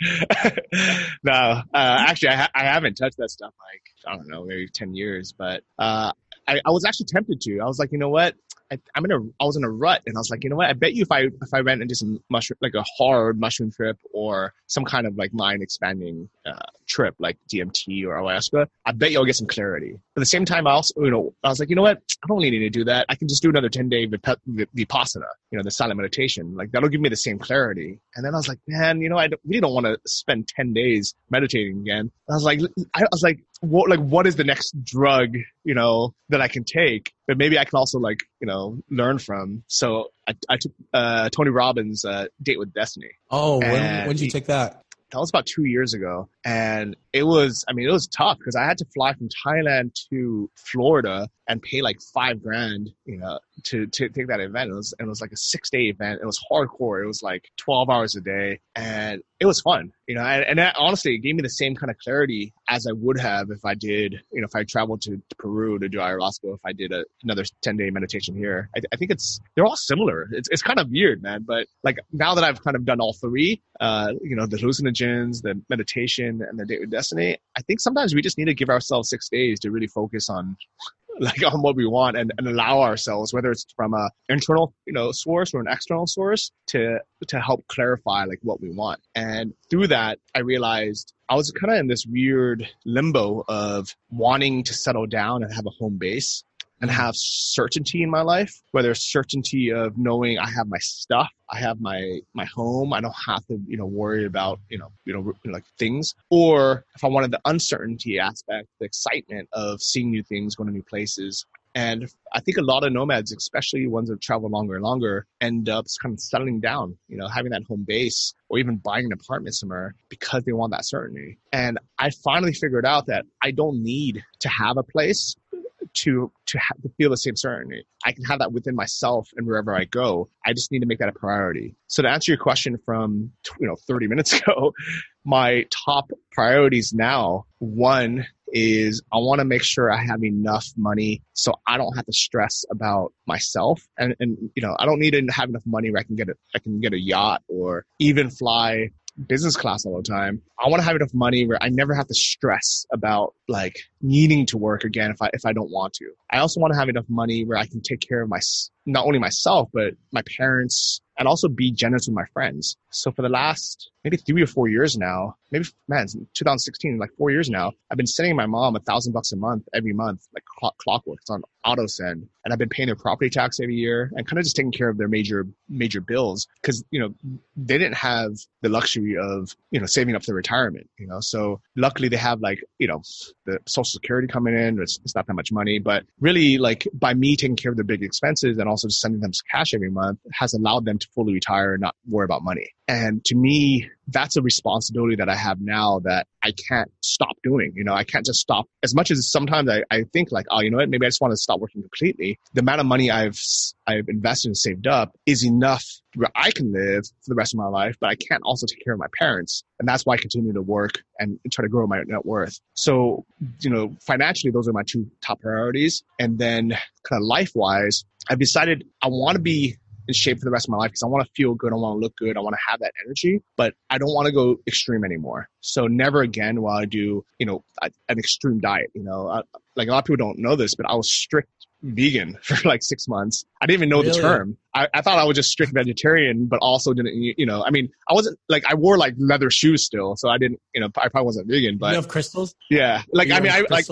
no. Uh, actually, I, ha- I haven't touched that stuff like I don't know, maybe ten years. But uh, I, I was actually tempted to. I was like, you know what? I, am in a, I was in a rut and I was like, you know what? I bet you if I, if I went into some mushroom, like a hard mushroom trip or some kind of like mind expanding uh, trip, like DMT or ayahuasca, I bet you I'll get some clarity. But at the same time, I also, you know, I was like, you know what? I don't really need to do that. I can just do another 10 day vipassana, you know, the silent meditation. Like that'll give me the same clarity. And then I was like, man, you know, I really don't want to spend 10 days meditating again. I was like, I was like, what, like, what is the next drug, you know, that I can take? But maybe I can also like, you know, learn from. So I, I took uh, Tony Robbins' uh, Date with Destiny. Oh, when, when did you take that? That was about two years ago. And it was, I mean, it was tough because I had to fly from Thailand to Florida and pay like five grand, you know, to, to take that event. It was, it was like a six day event. It was hardcore. It was like 12 hours a day and it was fun, you know, and, and that, honestly, it gave me the same kind of clarity as I would have if I did, you know, if I traveled to, Peru to do ayahuasca, if I did a, another 10 day meditation here. I, I, think it's, they're all similar. It's, it's kind of weird, man. But like now that I've kind of done all three, uh, you know, the hallucinogens, the meditation and the date with destiny, I think sometimes we just need to give ourselves six days to really focus on like on what we want and, and allow ourselves, whether it's from a internal, you know, source or an external source to to help clarify like what we want. And through that, I realized I was kind of in this weird limbo of wanting to settle down and have a home base and mm-hmm. have certainty in my life, whether certainty of knowing I have my stuff, I have my my home, I don't have to you know worry about you know you know like things, or if I wanted the uncertainty aspect, the excitement of seeing new things, going to new places. And I think a lot of nomads, especially ones that travel longer and longer, end up kind of settling down, you know, having that home base or even buying an apartment somewhere because they want that certainty. And I finally figured out that I don't need to have a place to to, have, to feel the same certainty. I can have that within myself and wherever I go. I just need to make that a priority. So to answer your question from you know 30 minutes ago, my top priorities now one is I want to make sure I have enough money so I don't have to stress about myself and and you know I don't need to have enough money where I can get a I can get a yacht or even fly business class all the time. I want to have enough money where I never have to stress about like needing to work again if I if I don't want to. I also want to have enough money where I can take care of my not only myself but my parents and also be generous with my friends. So for the last maybe three or four years now, maybe man, 2016, like four years now, I've been sending my mom a thousand bucks a month every month, like clock, clockwork. It's on auto send, and I've been paying their property tax every year and kind of just taking care of their major major bills because you know they didn't have the luxury of you know saving up for retirement. You know, so luckily they have like you know the social security coming in. It's, it's not that much money, but really like by me taking care of their big expenses and also sending them cash every month has allowed them to fully retire and not worry about money. And to me, that's a responsibility that I have now that I can't stop doing. You know, I can't just stop as much as sometimes I, I think like, oh, you know what, maybe I just want to stop working completely. The amount of money I've, I've invested and saved up is enough where I can live for the rest of my life, but I can't also take care of my parents. And that's why I continue to work and try to grow my net worth. So, you know, financially, those are my two top priorities. And then kind of life wise, I've decided I want to be in shape for the rest of my life because I want to feel good. I want to look good. I want to have that energy, but I don't want to go extreme anymore. So never again will I do, you know, an extreme diet. You know, I, like a lot of people don't know this, but I was strict vegan for like six months. I didn't even know really? the term. I, I, thought I was just strict vegetarian, but also didn't, you know, I mean, I wasn't like, I wore like leather shoes still. So I didn't, you know, I probably wasn't vegan, but. You have crystals? Yeah. Like, I mean, I like,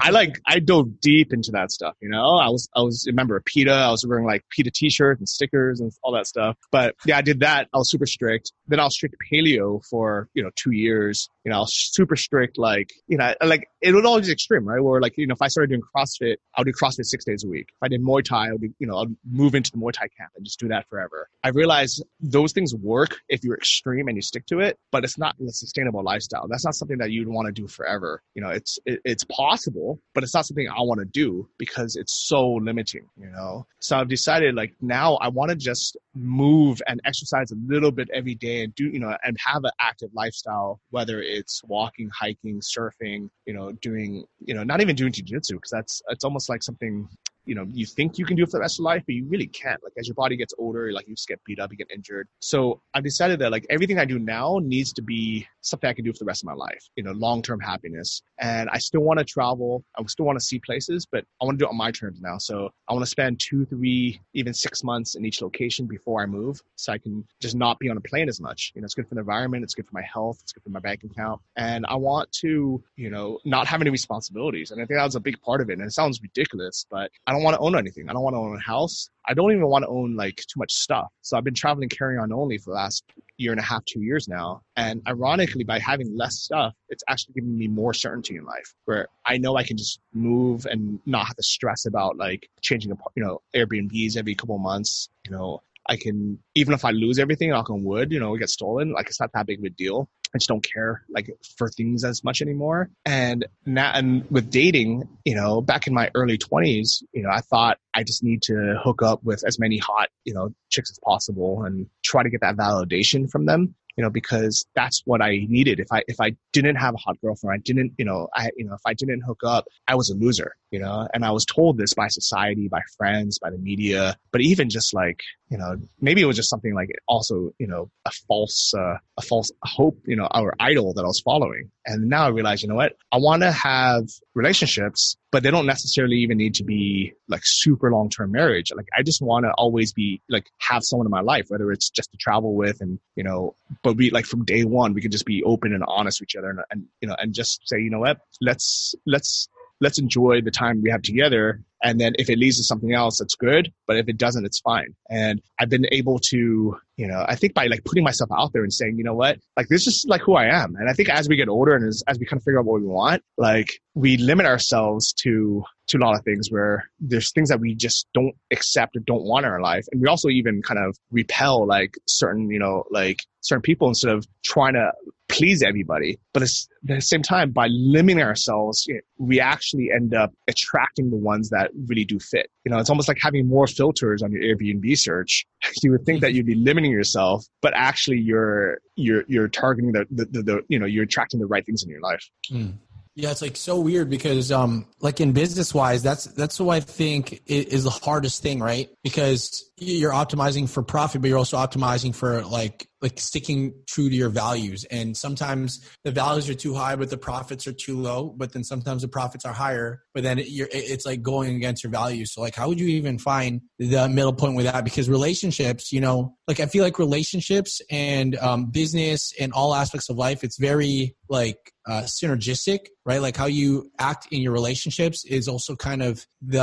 I like, I dove deep into that stuff, you know, I was, I was, remember PETA, I was wearing like PETA t-shirts and stickers and all that stuff. But yeah, I did that. I was super strict. Then I was strict paleo for, you know, two years. You know, I was super strict, like, you know, like it was always extreme, right? Where like, you know, if I started doing CrossFit, I'll do CrossFit six days a week. If I did Muay Thai, I'll do, you know, I'll move into the Muay Thai camp and just do that forever. I realized those things work if you're extreme and you stick to it, but it's not a sustainable lifestyle. That's not something that you'd want to do forever. You know, it's it, it's possible, but it's not something I want to do because it's so limiting. You know, so I've decided like now I want to just move and exercise a little bit every day and do you know and have an active lifestyle, whether it's walking, hiking, surfing, you know, doing you know not even doing jujitsu because that's it's almost like something you know you think you can do it for the rest of life but you really can't. Like as your body gets older like you just get beat up you get injured. So i've decided that like everything i do now needs to be something i can do for the rest of my life you know long-term happiness. And i still want to travel. I still want to see places but i want to do it on my terms now. So i want to spend two three even six months in each location before i move so i can just not be on a plane as much. You know it's good for the environment it's good for my health it's good for my bank account. And i want to you know not have any responsibilities. And i think that was a big part of it. And it sounds ridiculous but i don't want to own anything. I don't want to own a house. I don't even want to own like too much stuff. So I've been traveling carry on only for the last year and a half, two years now. And ironically, by having less stuff, it's actually giving me more certainty in life where I know I can just move and not have to stress about like changing, a, you know, Airbnbs every couple months. You know, I can, even if I lose everything, knock on wood, you know, it gets stolen, like it's not that big of a deal. I just don't care like for things as much anymore. And now, and with dating, you know, back in my early twenties, you know, I thought I just need to hook up with as many hot, you know, chicks as possible and try to get that validation from them you know, because that's what I needed. If I if I didn't have a hot girlfriend, I didn't, you know, I you know, if I didn't hook up, I was a loser, you know. And I was told this by society, by friends, by the media, but even just like, you know, maybe it was just something like also, you know, a false uh, a false hope, you know, our idol that I was following. And now I realize, you know what? I want to have relationships, but they don't necessarily even need to be like super long term marriage. Like I just want to always be like have someone in my life, whether it's just to travel with and, you know, but we like from day one, we can just be open and honest with each other and, and you know, and just say, you know what? Let's, let's, let's enjoy the time we have together and then if it leads to something else, that's good. But if it doesn't, it's fine. And I've been able to, you know, I think by like putting myself out there and saying, you know what, like this is like who I am. And I think as we get older and as, as we kind of figure out what we want, like we limit ourselves to to a lot of things where there's things that we just don't accept or don't want in our life. And we also even kind of repel like certain, you know, like certain people instead of trying to please everybody. But at the same time, by limiting ourselves, we actually end up attracting the ones that really do fit. You know, it's almost like having more filters on your Airbnb search. You would think that you'd be limiting yourself, but actually you're you're you're targeting the the, the, the you know you're attracting the right things in your life. Mm. Yeah, it's like so weird because um like in business wise, that's that's what I think is the hardest thing, right? Because you're optimizing for profit, but you're also optimizing for like like sticking true to your values. And sometimes the values are too high, but the profits are too low. But then sometimes the profits are higher, but then you're, it's like going against your values. So like, how would you even find the middle point with that? Because relationships, you know, like I feel like relationships and um, business and all aspects of life, it's very like uh, synergistic, right? Like how you act in your relationships is also kind of the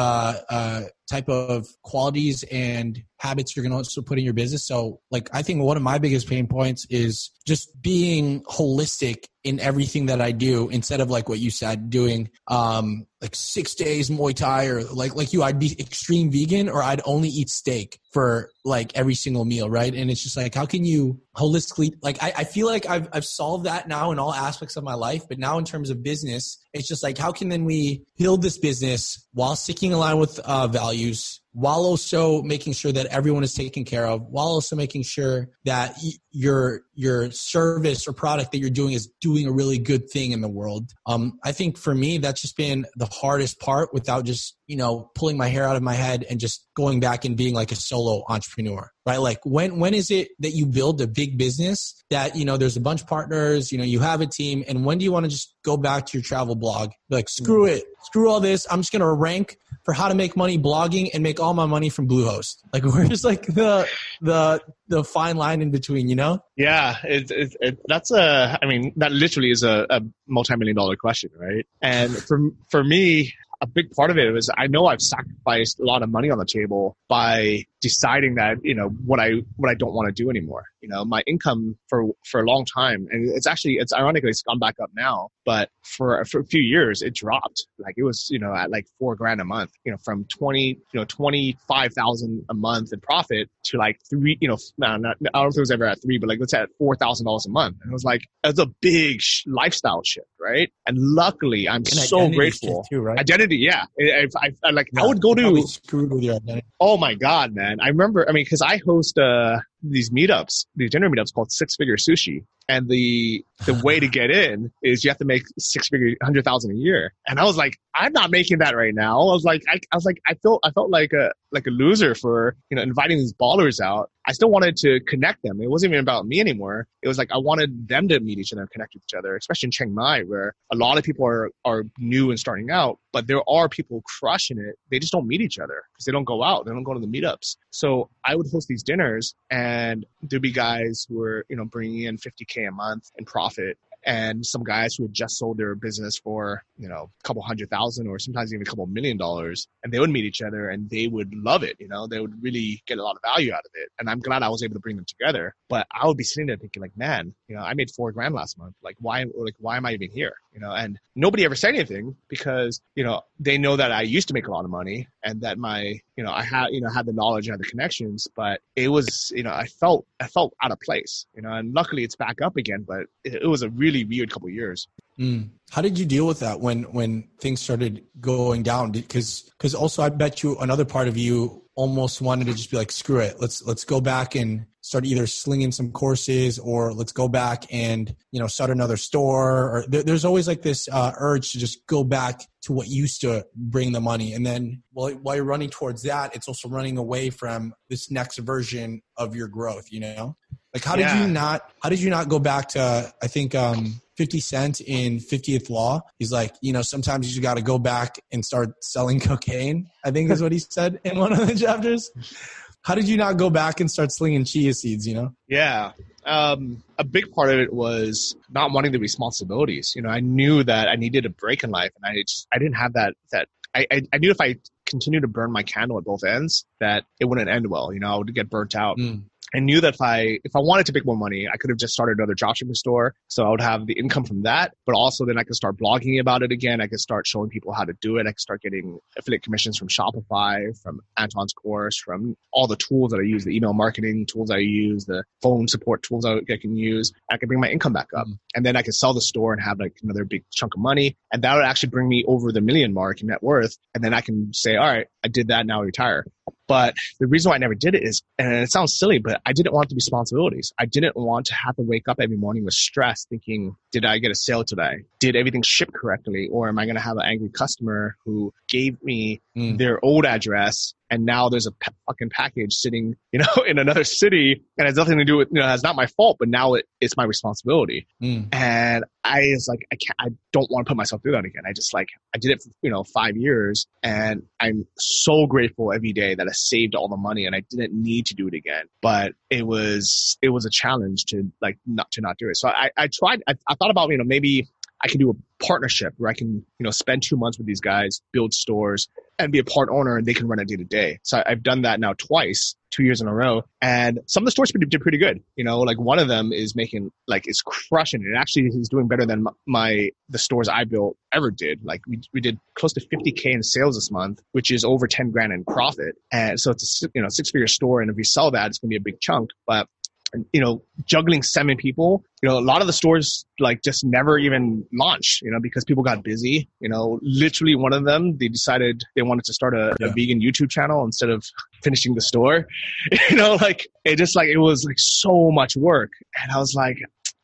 uh, type of qualities and habits you're going to also put in your business. So, like, I think one of my biggest pain points is just being holistic in everything that I do instead of like what you said, doing um, like six days Muay Thai or like like you, I'd be extreme vegan or I'd only eat steak for like every single meal, right? And it's just like, how can you holistically like I, I feel like I've I've solved that now in all aspects of my life, but now in terms of business, it's just like how can then we build this business while sticking in line with uh, values while also making sure that everyone is taken care of, while also making sure that your your service or product that you're doing is doing a really good thing in the world. Um, I think for me, that's just been the hardest part without just you know pulling my hair out of my head and just going back and being like a solo entrepreneur right? Like when when is it that you build a big business that you know there's a bunch of partners you know you have a team and when do you want to just go back to your travel blog? Like screw it. Screw all this. I'm just going to rank for how to make money blogging and make all my money from bluehost. Like where's like the the the fine line in between you know? Yeah it's it, it, that's a i mean that literally is a, a multi-million dollar question right? And for for me a big part of it was I know I've sacrificed a lot of money on the table by deciding that you know what I what I don't want to do anymore. You know, my income for for a long time, and it's actually it's ironically it's gone back up now, but for for a few years it dropped. Like it was you know at like four grand a month. You know, from twenty you know twenty five thousand a month in profit to like three. You know, no, not, I don't know if it was ever at three, but like let's say at four thousand dollars a month. And it was like it's a big sh- lifestyle shift, right? And luckily, I'm so grateful. Too, right? Identity, yeah. If I, I like, yeah, I would go to screwed with your identity. Oh my god, man! I remember. I mean, because I host uh, these meetups, these dinner meetups called Six Figure Sushi, and the the way to get in is you have to make six figure hundred thousand a year. And I was like, I'm not making that right now. I was like, I, I was like, I felt I felt like a like a loser for you know inviting these ballers out. I still wanted to connect them. It wasn't even about me anymore. It was like I wanted them to meet each other and connect with each other, especially in Chiang Mai, where a lot of people are are new and starting out, but there are people crushing it. They just don't meet each other because they don't go out. They don't go to the meetups. So I would host these dinners, and there'd be guys who were you know bringing in 50k a month in profit and some guys who had just sold their business for you know a couple hundred thousand or sometimes even a couple million dollars and they would meet each other and they would love it you know they would really get a lot of value out of it. And i'm glad i was able to bring them together but i would be sitting there thinking like man you know i made four grand last month. Like why like why am i even here? You know and nobody ever said anything because you know they know that i used to make a lot of money and that my you know i had you know had the knowledge had the connections but it was you know i felt i felt out of place you know and luckily it's back up again but it, it was a really weird couple years. Mm. how did you deal with that when when things started going down? Because because also i bet you another part of you almost wanted to just be like screw it. Let's let's go back and start either slinging some courses or let's go back and you know start another store or there, there's always like this uh, urge to just go back to what used to bring the money and then while, while you're running towards that it's also running away from this next version of your growth you know like how did you not how did you not go back to i think um 50 Cent in 50th Law. He's like, you know, sometimes you just got to go back and start selling cocaine. I think is what he said in one of the chapters. How did you not go back and start slinging chia seeds, you know? Yeah. Um, a big part of it was not wanting the responsibilities. You know, I knew that I needed a break in life and I just, I didn't have that, that I, I, I knew if I continued to burn my candle at both ends, that it wouldn't end well. You know, I would get burnt out. Mm. I knew that if I if I wanted to make more money, I could have just started another dropshipping store. So I would have the income from that, but also then I could start blogging about it again. I could start showing people how to do it. I could start getting affiliate commissions from Shopify, from Anton's course, from all the tools that I use, the email marketing tools I use, the phone support tools I can use. I can bring my income back up, mm-hmm. and then I could sell the store and have like another big chunk of money, and that would actually bring me over the million mark in net worth. And then I can say, all right, I did that. Now I retire. But the reason why I never did it is, and it sounds silly, but I didn't want the responsibilities. I didn't want to have to wake up every morning with stress thinking, did I get a sale today? Did everything ship correctly? Or am I going to have an angry customer who gave me mm. their old address and now there's a pe- fucking package sitting, you know, in another city and has nothing to do with, you know, it's not my fault, but now it, it's my responsibility. Mm. And I was like, I can't, I don't want to put myself through that again. I just like, I did it for, you know, five years and I'm so grateful every day that I saved all the money and I didn't need to do it again. But it was, it was a challenge to like not, to not do it. So I, I tried, I, I thought about, you know, maybe I can do a partnership where I can, you know, spend two months with these guys, build stores, and be a part owner, and they can run it day to day. So I've done that now twice, two years in a row, and some of the stores did pretty good. You know, like one of them is making like is crushing it. Actually, is doing better than my the stores I built ever did. Like we we did close to 50k in sales this month, which is over 10 grand in profit, and so it's a you know six figure store, and if we sell that, it's going to be a big chunk. But you know, juggling seven people, you know, a lot of the stores like just never even launched, you know, because people got busy. You know, literally one of them, they decided they wanted to start a, yeah. a vegan YouTube channel instead of finishing the store. you know, like it just like it was like so much work. And I was like,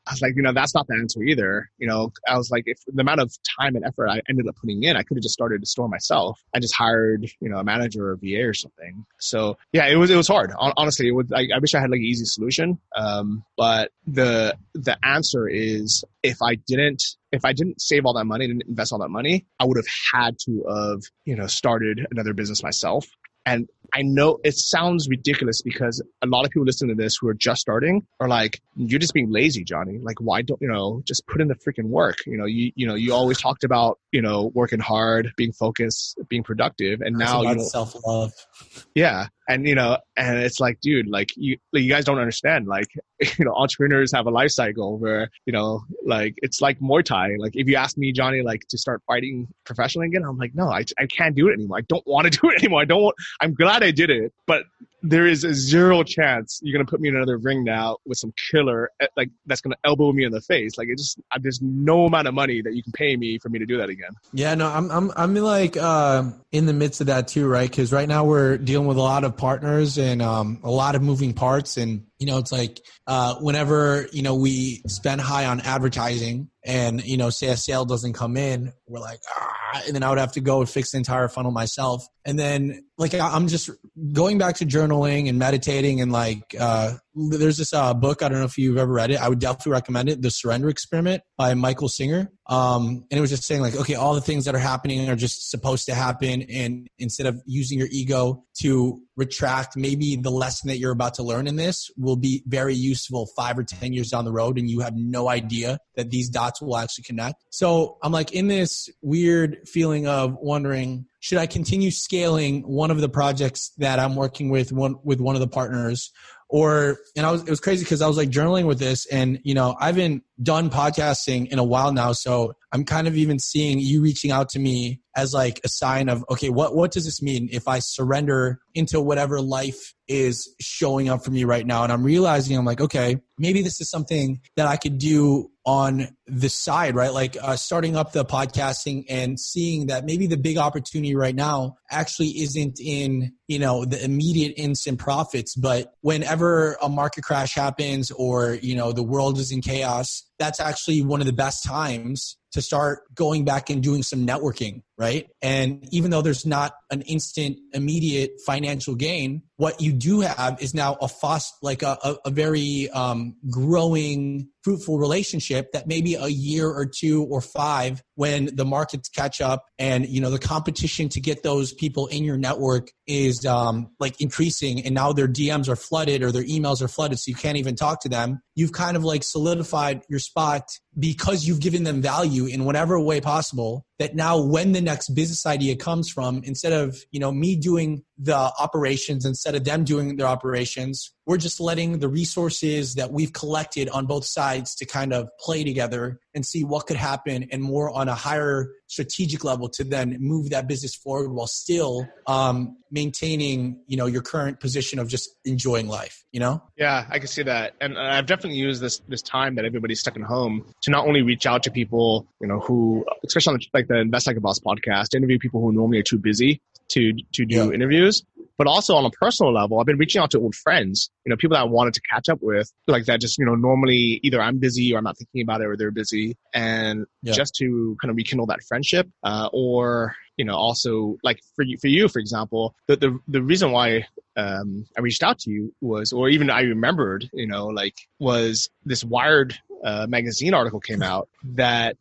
I was like, you know, that's not the answer either. You know, I was like, if the amount of time and effort I ended up putting in, I could have just started a store myself. I just hired, you know, a manager or a VA or something. So yeah, it was it was hard. Honestly, it was. I, I wish I had like an easy solution. Um, but the the answer is if I didn't if I didn't save all that money, didn't invest all that money, I would have had to have, you know, started another business myself. And I know it sounds ridiculous because a lot of people listening to this who are just starting are like, you're just being lazy, Johnny. Like, why don't, you know, just put in the freaking work? You know, you, you know, you always talked about, you know, working hard, being focused, being productive. And now, you know, self love. Yeah. And, you know, and it's like, dude, like you, like, you guys don't understand. Like, you know, entrepreneurs have a life cycle where, you know, like it's like Muay Thai. Like if you ask me, Johnny, like to start fighting professionally again, I'm like, no, I, I can't do it anymore. I don't want to do it anymore. I don't want, I'm glad I did it, but there is a zero chance you're gonna put me in another ring now with some killer eh, like that's gonna elbow me in the face. Like it just there's no amount of money that you can pay me for me to do that again. Yeah, no, I'm I'm I'm like uh, in the midst of that too, right? Because right now we're dealing with a lot of partners and um, a lot of moving parts, and you know it's like uh, whenever you know we spend high on advertising and you know say a sale doesn't come in, we're like ah, and then I would have to go and fix the entire funnel myself, and then like I'm just going back to journaling and meditating and like uh, there's this uh, book I don't know if you've ever read it. I would definitely recommend it, The Surrender Experiment by Michael Singer. Um, and it was just saying like, okay, all the things that are happening are just supposed to happen, and instead of using your ego to retract, maybe the lesson that you're about to learn in this will be very useful five or ten years down the road, and you have no idea that these dots will actually connect. So I'm like in this weird feeling of wondering should I continue scaling one of the projects that I'm working with one with one of the partners or and I was it was crazy because I was like journaling with this and you know I haven't done podcasting in a while now so I'm kind of even seeing you reaching out to me as like a sign of okay what what does this mean if I surrender into whatever life is showing up for me right now and I'm realizing I'm like okay maybe this is something that I could do on the side, right? Like uh, starting up the podcasting and seeing that maybe the big opportunity right now actually isn't in, you know, the immediate instant profits, but whenever a market crash happens or, you know, the world is in chaos, that's actually one of the best times to start going back and doing some networking, right? And even though there's not an instant, immediate financial gain, what you do have is now a fast, like a, a, a very um, growing, fruitful relationship that maybe a year or two or five, when the markets catch up and you know the competition to get those people in your network is um, like increasing, and now their DMs are flooded or their emails are flooded, so you can't even talk to them. You've kind of like solidified your spot because you've given them value in whatever way possible that now when the next business idea comes from instead of you know me doing the operations instead of them doing their operations we're just letting the resources that we've collected on both sides to kind of play together and see what could happen and more on a higher strategic level to then move that business forward while still um, maintaining you know your current position of just enjoying life you know? Yeah i can see that. And i've definitely used this this time that everybody's stuck at home to not only reach out to people you know who especially on the, like the invest like a boss podcast interview people who normally are too busy to to do yeah. interviews but also on a personal level, I've been reaching out to old friends, you know, people that I wanted to catch up with, like that just, you know, normally either I'm busy or I'm not thinking about it or they're busy. And yeah. just to kind of rekindle that friendship, uh, or, you know, also like for you, for you, for example, the, the, the reason why, um, I reached out to you was, or even I remembered, you know, like was this Wired uh, magazine article came out that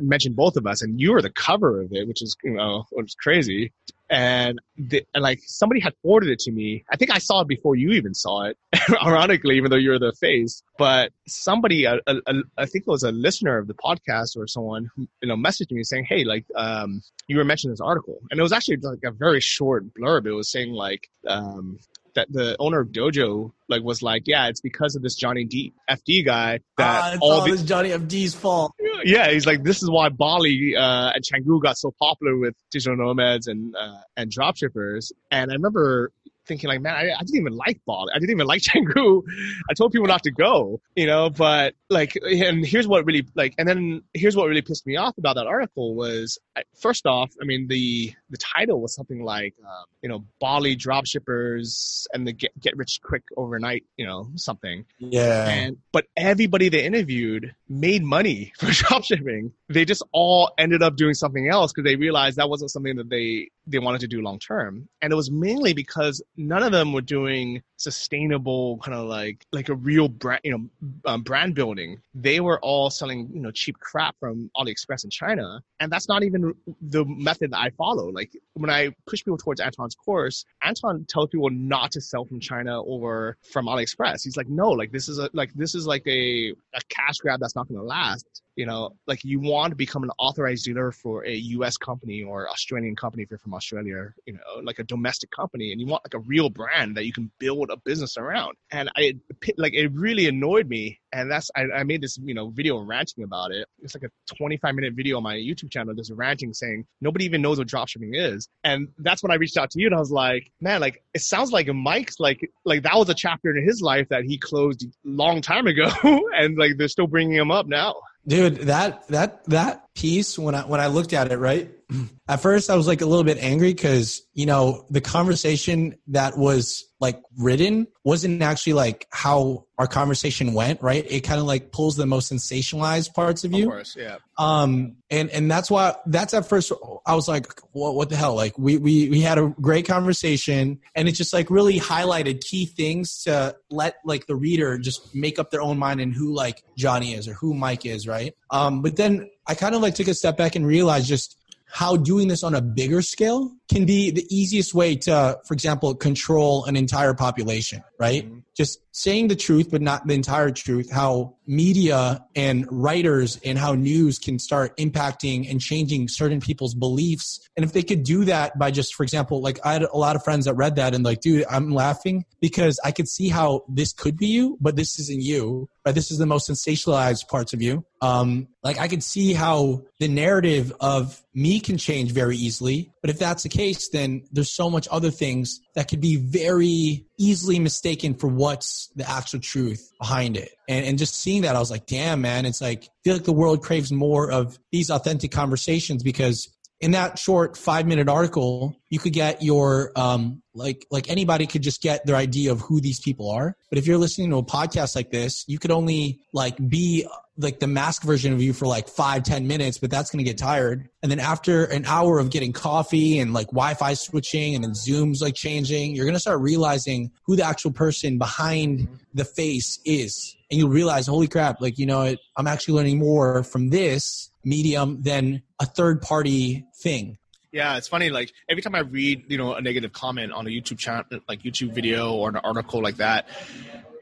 mentioned both of us, and you were the cover of it, which is you know which is crazy and, the, and like somebody had forwarded it to me. I think I saw it before you even saw it, ironically, even though you're the face. But somebody, a, a, a, I think it was a listener of the podcast or someone who you know messaged me saying, "Hey, like um, you were mentioning this article," and it was actually like a very short blurb. It was saying like um, that the owner of Dojo like was like, yeah, it's because of this Johnny D FD guy that uh, all, all this Johnny FD's fault. Yeah, he's like, this is why Bali uh, and Canggu got so popular with digital nomads and uh, and dropshippers. And I remember thinking like, man, I, I didn't even like Bali. I didn't even like Canggu. I told people not to go, you know, but like, and here's what really like, and then here's what really pissed me off about that article was first off, I mean, the, the title was something like, um, you know, Bali dropshippers and the get, get rich quick overnight, you know, something. Yeah. And, but everybody they interviewed made money for dropshipping. They just all ended up doing something else because they realized that wasn't something that they they wanted to do long term. And it was mainly because none of them were doing sustainable kind of like like a real brand you know um, brand building. They were all selling you know cheap crap from aliexpress in china. And that's not even the method that i follow. Like when i push people towards anton's course anton tells people not to sell from china or from aliexpress. He's like no like this is a like this is like a, a cash grab that's not going to last you know, like you want to become an authorized dealer for a U.S. company or Australian company if you're from Australia, you know, like a domestic company, and you want like a real brand that you can build a business around. And I like it really annoyed me, and that's I, I made this you know video ranting about it. It's like a 25 minute video on my YouTube channel, just ranting saying nobody even knows what dropshipping is, and that's when I reached out to you and I was like, man, like it sounds like Mike's like like that was a chapter in his life that he closed long time ago, and like they're still bringing him up now dude that that that piece when i when i looked at it right? At first i was like a little bit angry because you know the conversation that was like written wasn't actually like how our conversation went right? It kind of like pulls the most sensationalized parts of you. of course, yeah. Um and and that's why that's at first i was like what, what the hell? Like we, we we had a great conversation and it just like really highlighted key things to let like the reader just make up their own mind and who like johnny is or who mike is right? Um but then i kind of like took a step back and realized just how doing this on a bigger scale can be the easiest way to, for example, control an entire population, right? Mm-hmm. Just saying the truth, but not the entire truth, how media and writers and how news can start impacting and changing certain people's beliefs. And if they could do that by just, for example, like I had a lot of friends that read that and like, dude, I'm laughing because I could see how this could be you, but this isn't you. Right? This is the most sensationalized parts of you. Um, like I could see how the narrative of me can change very easily. But if that's the case, then there's so much other things that could be very easily mistaken for what's the actual truth behind it. And, and just seeing that, I was like, damn, man, it's like, I feel like the world craves more of these authentic conversations because in that short five minute article you could get your um like like anybody could just get their idea of who these people are. But if you're listening to a podcast like this you could only like be like the mask version of you for like five ten minutes but that's going to get tired. And then after an hour of getting coffee and like wi-fi switching and then zooms like changing you're going to start realizing who the actual person behind the face is. And you'll realize holy crap like you know i'm actually learning more from this medium than a third party thing yeah, it's funny. Like every time I read, you know, a negative comment on a YouTube channel, like YouTube video or an article like that,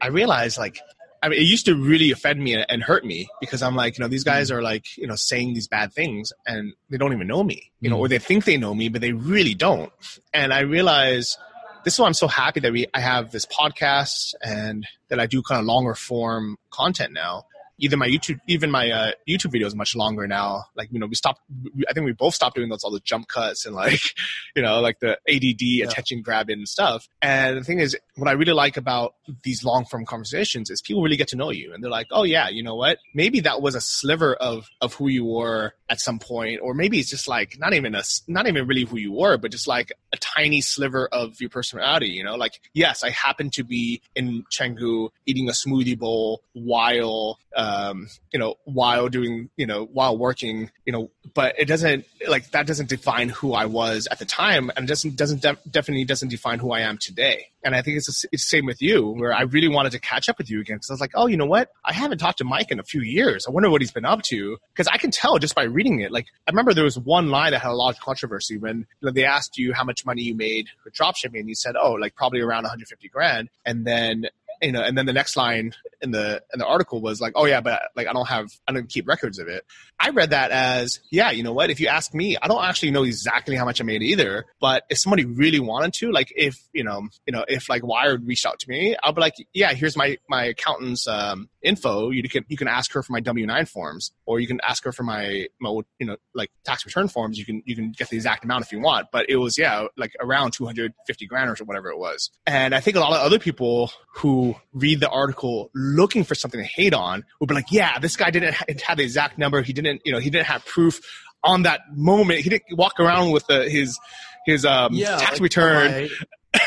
I realize like I mean, it used to really offend me and hurt me because I'm like, you know, these guys are like, you know, saying these bad things and they don't even know me, you know, mm. or they think they know me, but they really don't. And I realize this is why I'm so happy that we I have this podcast and that I do kind of longer form content now either my YouTube, even my uh, YouTube videos much longer now. Like, you know, we stopped, I think we both stopped doing those, all the jump cuts and like, you know, like the ADD yeah. attention grabbing and stuff. And the thing is, what I really like about these long form conversations is people really get to know you and they're like, oh yeah, you know what? Maybe that was a sliver of, of who you were at some point, or maybe it's just like not even a, not even really who you were, but just like a tiny sliver of your personality, you know, like, yes, I happen to be in Canggu eating a smoothie bowl while, um, you know, while doing, you know, while working, you know, but it doesn't like that doesn't define who I was at the time, and doesn't doesn't de- definitely doesn't define who I am today. And I think it's the it's same with you, where I really wanted to catch up with you again because I was like, oh, you know what? I haven't talked to Mike in a few years. I wonder what he's been up to because I can tell just by reading it. Like I remember there was one line that had a lot of controversy when you know, they asked you how much money you made for dropshipping, and you said, oh, like probably around 150 grand, and then you know, and then the next line in the in the article was like, oh yeah, but like I don't have I don't keep records of it. I read that as yeah, you know what? If you ask me, I don't actually know exactly how much I made either. But if somebody really wanted to, like if you know, you know, if like Wired reached out to me, I'll be like, yeah, here's my my accountant's um, info, you can you can ask her for my W nine forms, or you can ask her for my, my you know like tax return forms. You can you can get the exact amount if you want, but it was yeah like around two hundred fifty grand or whatever it was. And I think a lot of other people who read the article looking for something to hate on would be like, yeah, this guy didn't have the exact number. He didn't you know he didn't have proof on that moment. He didn't walk around with the, his his um, yeah, tax like, return.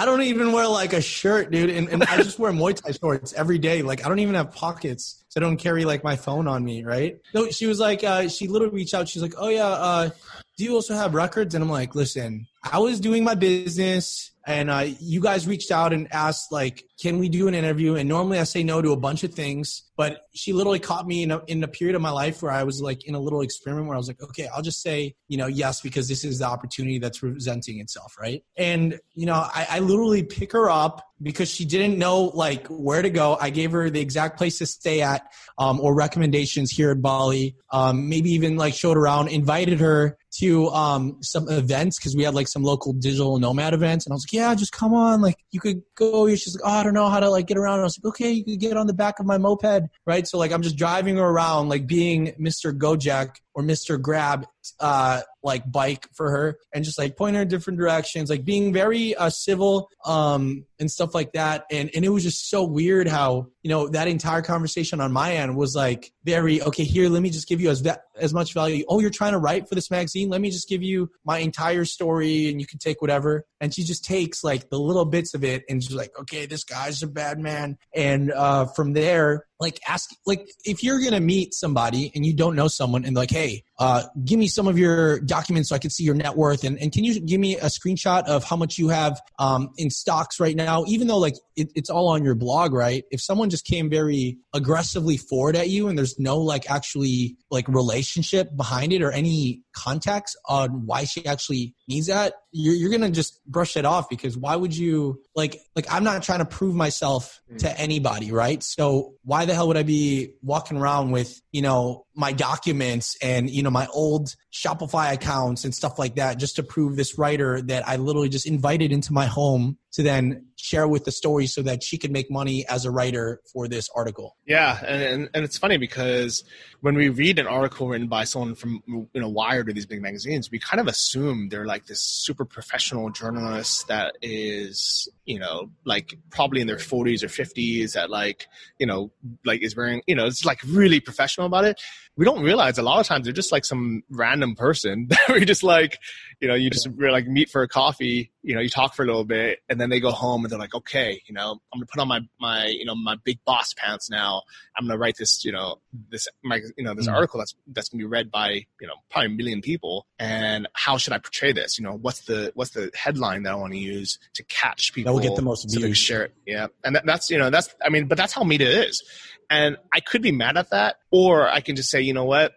I don't even wear like a shirt, dude, and, and I just wear Muay Thai shorts every day. Like I don't even have pockets, so I don't carry like my phone on me, right? No, she was like, uh, she literally reached out. She's like, oh yeah, uh, do you also have records? And I'm like, listen, I was doing my business and uh, you guys reached out and asked like can we do an interview? And normally i say no to a bunch of things but she literally caught me in a, in a period of my life where i was like in a little experiment where i was like okay i'll just say you know yes because this is the opportunity that's presenting itself right? And you know i, I literally pick her up because she didn't know like where to go. I gave her the exact place to stay at um, or recommendations here at bali. Um, maybe even like showed around invited her to um, some events because we had like some local digital nomad events. And i was like yeah just come on. Like you could go. She's like oh i don't know how to like get around. And i was like okay you could get on the back of my moped. Right? So like i'm just driving her around like being mr gojek or Mr. Grab uh, like bike for her and just like point her in different directions, like being very uh, civil um, and stuff like that. And and it was just so weird how you know that entire conversation on my end was like very okay. Here, let me just give you as as much value. Oh, you're trying to write for this magazine? Let me just give you my entire story, and you can take whatever. And she just takes like the little bits of it and she's like, okay, this guy's a bad man. And uh, from there, like ask like if you're gonna meet somebody and you don't know someone and like hey uh, give me some of your documents so i can see your net worth and, and can you give me a screenshot of how much you have um, in stocks right now even though like it, it's all on your blog right if someone just came very aggressively forward at you and there's no like actually like relationship behind it or any context on why she actually needs that you're, you're gonna just brush it off because why would you like like i'm not trying to prove myself to mm. anybody right so why the hell would i be walking around with you know my documents and you know my old shopify accounts and stuff like that just to prove this writer that i literally just invited into my home to then share with the story so that she could make money as a writer for this article. Yeah, and, and, and it's funny because when we read an article written by someone from you know Wired or these big magazines, we kind of assume they're like this super professional journalist that is you know like probably in their 40s or 50s that like you know like is wearing you know it's like really professional about it. We don't realize a lot of times they're just like some random person that we just like you know you just we're like meet for a coffee you know you talk for a little bit and then they go home and they're like okay you know i'm gonna put on my my you know my big boss pants now. I'm gonna write this you know this my you know this mm-hmm. article that's that's gonna be read by you know probably a million people. And how should i portray this? You know what's the what's the headline that i want to use to catch people that will get the most views. share it? Yeah. And that, that's you know that's i mean but that's how media is and i could be mad at that or i can just say you know what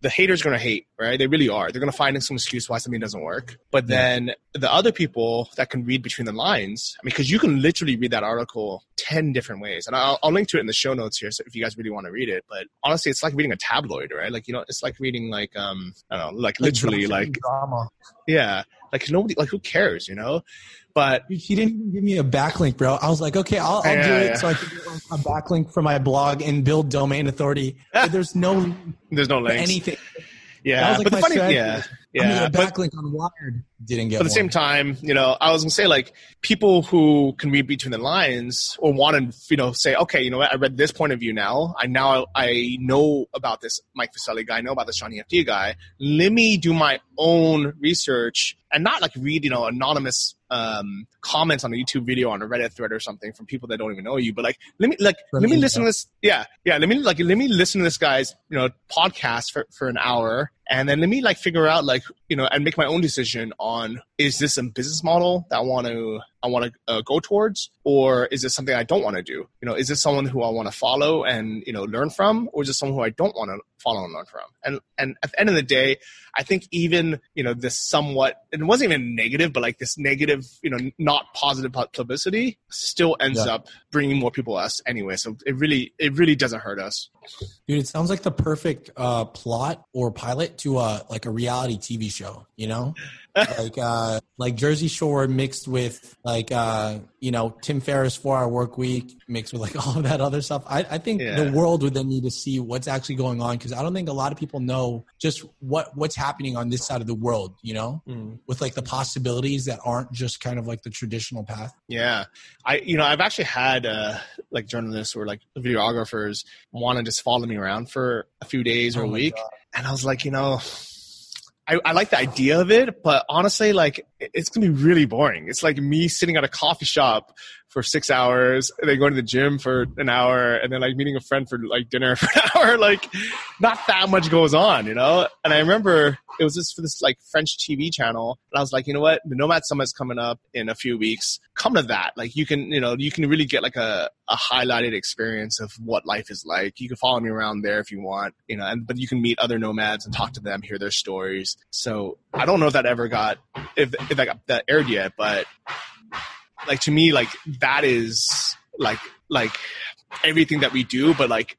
the haters to hate, right? They really are. They're going to find some excuse why something doesn't work. But then the other people that can read between the lines, I mean, because you can literally read that article 10 different ways. And I'll, I'll, link to it in the show notes here so if you guys really want to read it. But honestly, it's like reading a tabloid, right? Like, you know, it's like reading like, um, I don't know, like literally like, drama. Yeah. Like nobody, like who cares, you know? But he didn't even give me a backlink, bro. I was like, okay, I'll, I'll yeah, do it yeah. so I can get a backlink for my blog and build domain authority. But there's no, there's no links. anything. Yeah, like but the funny, strategy. yeah, yeah. a backlink but, on Wired didn't get. But at the same time, you know, I was gonna say like people who can read between the lines or want to, you know, say, okay, you know what, I read this point of view now. I now I know about this Mike Vestil guy. I know about this Johnny FD guy. Let me do my own research and not like read, you know, anonymous um, comments on a YouTube video on a Reddit thread or something from people that don't even know you. But like, let me like let me listen to this. Yeah, yeah. Let me like let me listen to this guy's you know podcast for for an hour and then let me like figure out like you know and make my own decision on is this a business model that i want to i want to uh, go towards or is this something i don't want to do you know is this someone who i want to follow and you know learn from or is this someone who i don't want to follow and learn from and and at the end of the day i think even you know this somewhat it wasn't even negative but like this negative you know not positive publicity still ends yeah. up bringing more people to us anyway so it really it really doesn't hurt us Dude, it sounds like the perfect uh, plot or pilot to a like a reality TV show. You know, like uh, like Jersey Shore mixed with like uh, you know Tim Ferriss Four Hour Work Week mixed with like all of that other stuff. I, I think Yeah. the world would then need to see what's actually going on because I don't think a lot of people know just what what's happening on this side of the world. You know, with like the possibilities that aren't just kind of like the traditional path. Yeah, I you know I've actually had uh, like journalists or like videographers want to just follow me around for a few days or Oh a week, God. and I was like, you know, I, I like the idea of it, but honestly, like it's gonna be really boring. It's like me sitting at a coffee shop for six hours, then going to the gym for an hour, and then like meeting a friend for like dinner for an hour. Like, not that much goes on, you know. And I remember it was just for this like French TV channel, and I was like, you know what, the Nomad Summit's coming up in a few weeks. Come to that. Like, you can, you know, you can really get like a a highlighted experience of what life is like. You can follow me around there if you want, you know, and but you can meet other nomads and talk to them, hear their stories. So I don't know if that ever got if if that got that aired yet, but like to me, like that is like like everything that we do, but like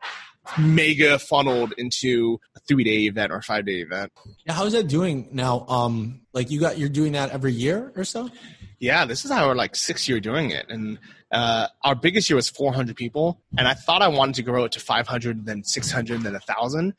mega funneled into a three day event or five day event. Yeah, how's that doing now? Um, like you got you're doing that every year or so. Yeah, this is our like sixth year doing it, and uh, our biggest year was 400 people, and I thought I wanted to grow it to 500, then 600, then a thousand.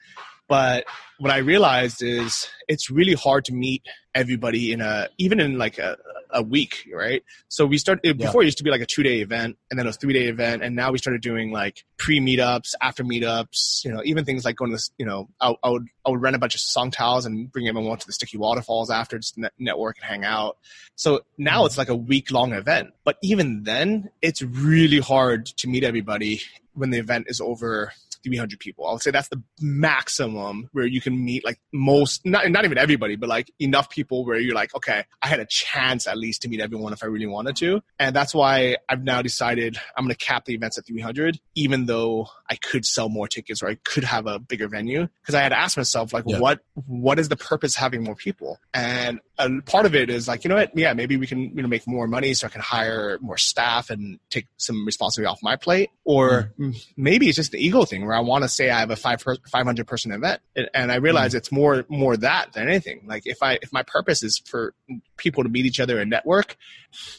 But what I realized is it's really hard to meet everybody in a even in like a, a week, right? So we started Yeah. before it used to be like a two day event, and then a three day event, and now we started doing like pre meetups, after meetups, you know, even things like going to this, you know, I, I would I would rent a bunch of songthaews and bring everyone to the Sticky Waterfalls after just net- network and hang out. So now mm. it's like a week long event, but even then, it's really hard to meet everybody when the event is over 300 people. I would say that's the maximum where you can meet like most, not, not even everybody, but like enough people where you're like, okay, I had a chance at least to meet everyone if I really wanted to. And that's why I've now decided I'm going to cap the events at 300, even though I could sell more tickets or I could have a bigger venue. Cause I had asked myself, like, Yeah. what, what is the purpose of having more people? And a part of it is like, you know what? Yeah, maybe we can, you know, make more money so I can hire more staff and take some responsibility off my plate. Or mm, maybe it's just the ego thing where I want to say I have a five per- 500 person event. And- And I realize it's more, more that than anything. Like if I, if my purpose is for people to meet each other and network,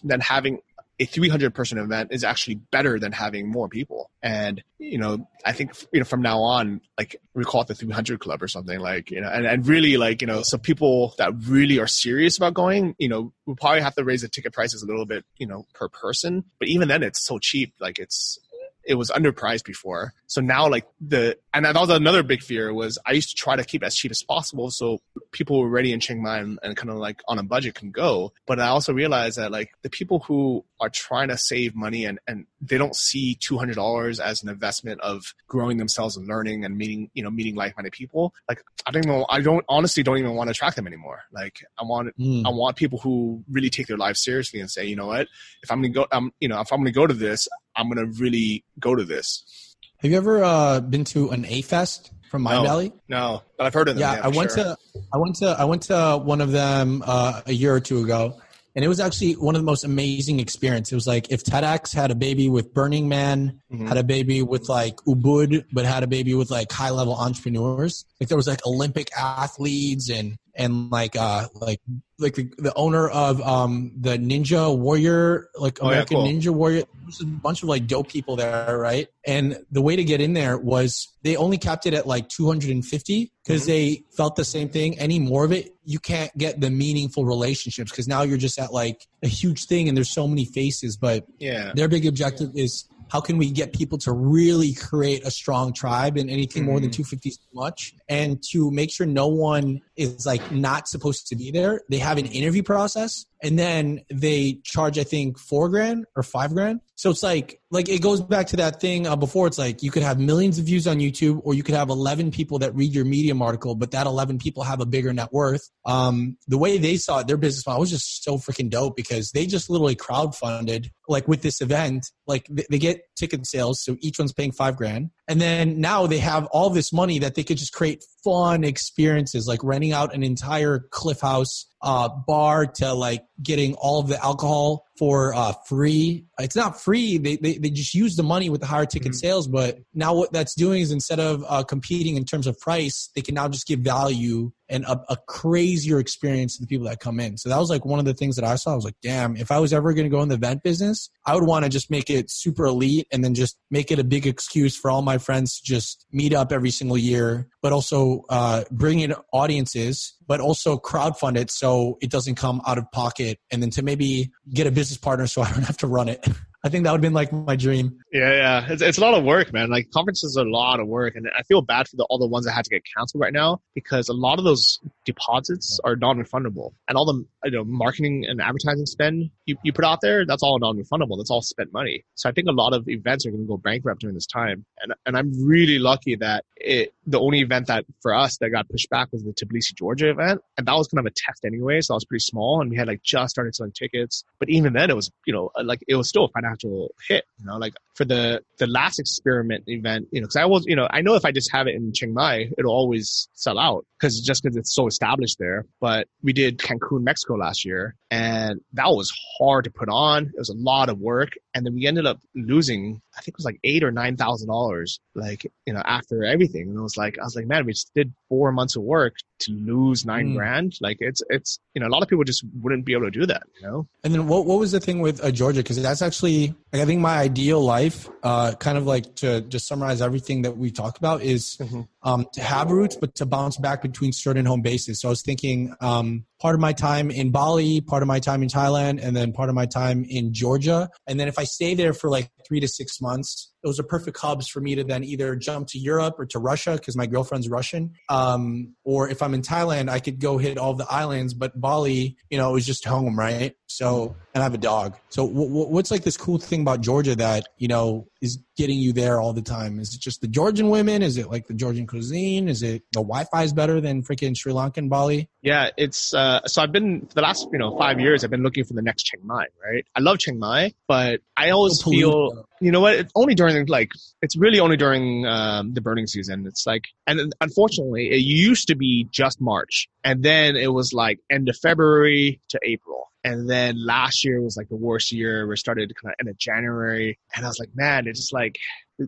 then having a 300 person event is actually better than having more people. And, you know, I think, you know, from now on, like we call it the 300 club or something like, you know, and, and really like, you know, so people that really are serious about going, you know, we'll probably have to raise the ticket prices a little bit, you know, per person. But even then it's so cheap. Like it's, it was underpriced before. So now like the and that was another big fear was I used to try to keep it as cheap as possible so people were ready in Chiang Mai and, and kind of like on a budget can go. But I also realized that like the people who are trying to save money and, and they don't see two hundred dollars as an investment of growing themselves and learning and meeting you know meeting like minded people. Like I don't even I don't honestly don't even want to attract them anymore. Like I want Mm. I want people who really take their lives seriously and say, you know what, if I'm gonna go, I'm, you know, if I'm gonna go to this, I'm gonna really go to this. Have you ever uh, been to an A Fest from Mind No. Valley? No, but I've heard of them. Yeah, Yeah, I went sure. to I went to I went to one of them uh, a year or two ago, and it was actually one of the most amazing experiences. It was like if TEDx had a baby with Burning Man, Mhm. had a baby with like Ubud, but had a baby with like high level entrepreneurs. Like there was like Olympic athletes and and like uh like like the, the owner of um the Ninja Warrior like Oh, yeah, American cool. Ninja Warrior. There's a bunch of like dope people there, right? And the way to get in there was they only capped it at like 250 because Mhm. they felt the same thing. Any more of it, you can't get the meaningful relationships because now you're just at like a huge thing and there's so many faces. But Yeah, their big objective is how can we get people to really create a strong tribe and anything more than Mhm. 250 is too much and to make sure no one is like not supposed to be there they have an interview process and then they charge i think four grand or five grand. So it's like like it goes back to that thing uh, before it's like you could have millions of views on youtube or you could have 11 people that read your medium article but that 11 people have a bigger net worth. Um the way they saw it their business model was just so freaking dope because they just literally crowdfunded like with this event like they, they get ticket sales so each one's paying five grand and then now they have all this money that they could just create fun experiences like renting out an entire cliff house uh, bar to like getting all of the alcohol for uh, free. It's not free. They, they, they just use the money with the higher ticket mm-hmm. sales. But now what that's doing is instead of uh, competing in terms of price, they can now just give value and a, a, crazier experience to the people that come in. So that was like one of the things that I saw. I was like, damn, if I was ever going to go in the event business, I would want to just make it super elite and then just make it a big excuse for all my friends to just meet up every single year, but also uh, bring in audiences, but also crowdfund it so it doesn't come out of pocket and then to maybe get a business partner so I don't have to run it. I think that would have been like my dream. Yeah, yeah. It's, it's a lot of work, man. Like conferences are a lot of work. And I feel bad for the, all the ones that had to get canceled right now because a lot of those deposits are non-refundable. And all the you know, marketing and advertising spend you, you put out there, that's all non-refundable. That's all spent money. So I think a lot of events are going to go bankrupt during this time. And, and I'm really lucky that it, the only event that for us that got pushed back was the Tbilisi, Georgia event. And that was kind of a test anyway. So that was pretty small. And we had like just started selling tickets. But even then it was, you know, like it was still a financial financial hit. You know, like for the the last experiment event, you know, because I was, you know, I know if I just have it in Chiang Mai, it'll always sell out because just because it's so established there. But we did Cancun, Mexico last year, and that was hard to put on. It was a lot of work, and then we ended up losing. I think it was like eight or nine thousand dollars, like you know, after everything. And it was like, I was like, man, we just did four months of work to lose nine mm. grand. Like it's it's you know, a lot of people just wouldn't be able to do that. You know. And then what what was the thing with uh, Georgia? Because that's actually like, I think my ideal life, uh, kind of like to just summarize everything that we talked about, is mm-hmm. Um, to have roots, but to bounce back between certain home bases. So I was thinking um, part of my time in Bali, part of my time in Thailand, and then part of my time in Georgia. And then if I stay there for like three to six months, those are perfect hubs for me to then either jump to Europe or to Russia because my girlfriend's Russian. Um, or if I'm in Thailand, I could go hit all the islands. But Bali, you know, it was just home, right? So, and I have a dog. So, w- w- what's like this cool thing about Georgia that you know is getting you there all the time? Is it just the Georgian women? Is it like the Georgian cuisine? Is it the Wi-Fi is better than freaking Sri Lankan Bali? Yeah, it's uh, so I've been for the last you know five years. I've been looking for the next Chiang Mai. Right, I love Chiang Mai, but I always feel you know what? It's only during like it's really only during um, the burning season. It's like, and unfortunately, it used to be just March, and then it was like end of February to April and then last year was like the worst year. We started kind of end of January, and I was like, man, it's just like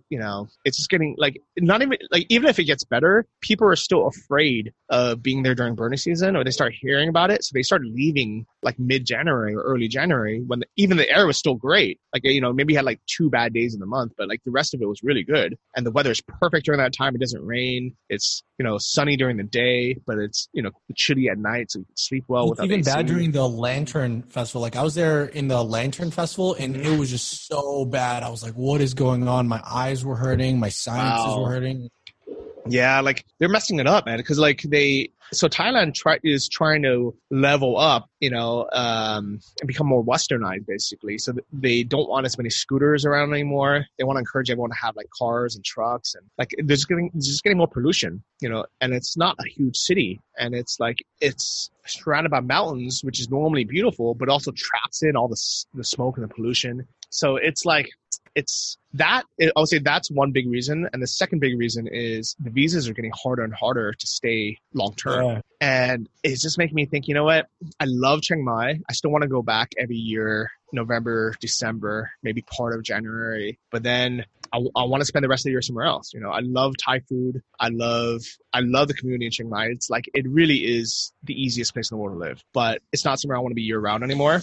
you know, it's just getting like not even like even if it gets better, people are still afraid of being there during burning season, or they start hearing about it, so they start leaving like mid January or early January when the, even the air was still great. Like you know, maybe had like two bad days in the month, but like the rest of it was really good, and the weather is perfect during that time. It doesn't rain. It's you know sunny during the day, but it's you know chilly at night, so you can sleep well. It's even AC. bad during the Lantern Festival. Like I was there in the Lantern Festival, and mm-hmm. it was just so bad. I was like, what is going on? My eyes were hurting. My sinuses wow. were hurting. Yeah, like they're messing it up, man. Because like they, so Thailand try, is trying to level up, you know, um, and become more westernized, basically. So they don't want as many scooters around anymore. They want to encourage everyone to have like cars and trucks, and like there's getting there's just getting more pollution, you know. And it's not a huge city, and it's like it's surrounded by mountains, which is normally beautiful, but also traps in all the the smoke and the pollution. So it's like it's that I would say that's one big reason, and the second big reason is the visas are getting harder and harder to stay long term, yeah. and it's just making me think. You know what? I love Chiang Mai. I still want to go back every year, November, December, maybe part of January, but then I, I want to spend the rest of the year somewhere else. You know, I love Thai food. I love I love the community in Chiang Mai. It's like it really is the easiest place in the world to live, but it's not somewhere I want to be year round anymore.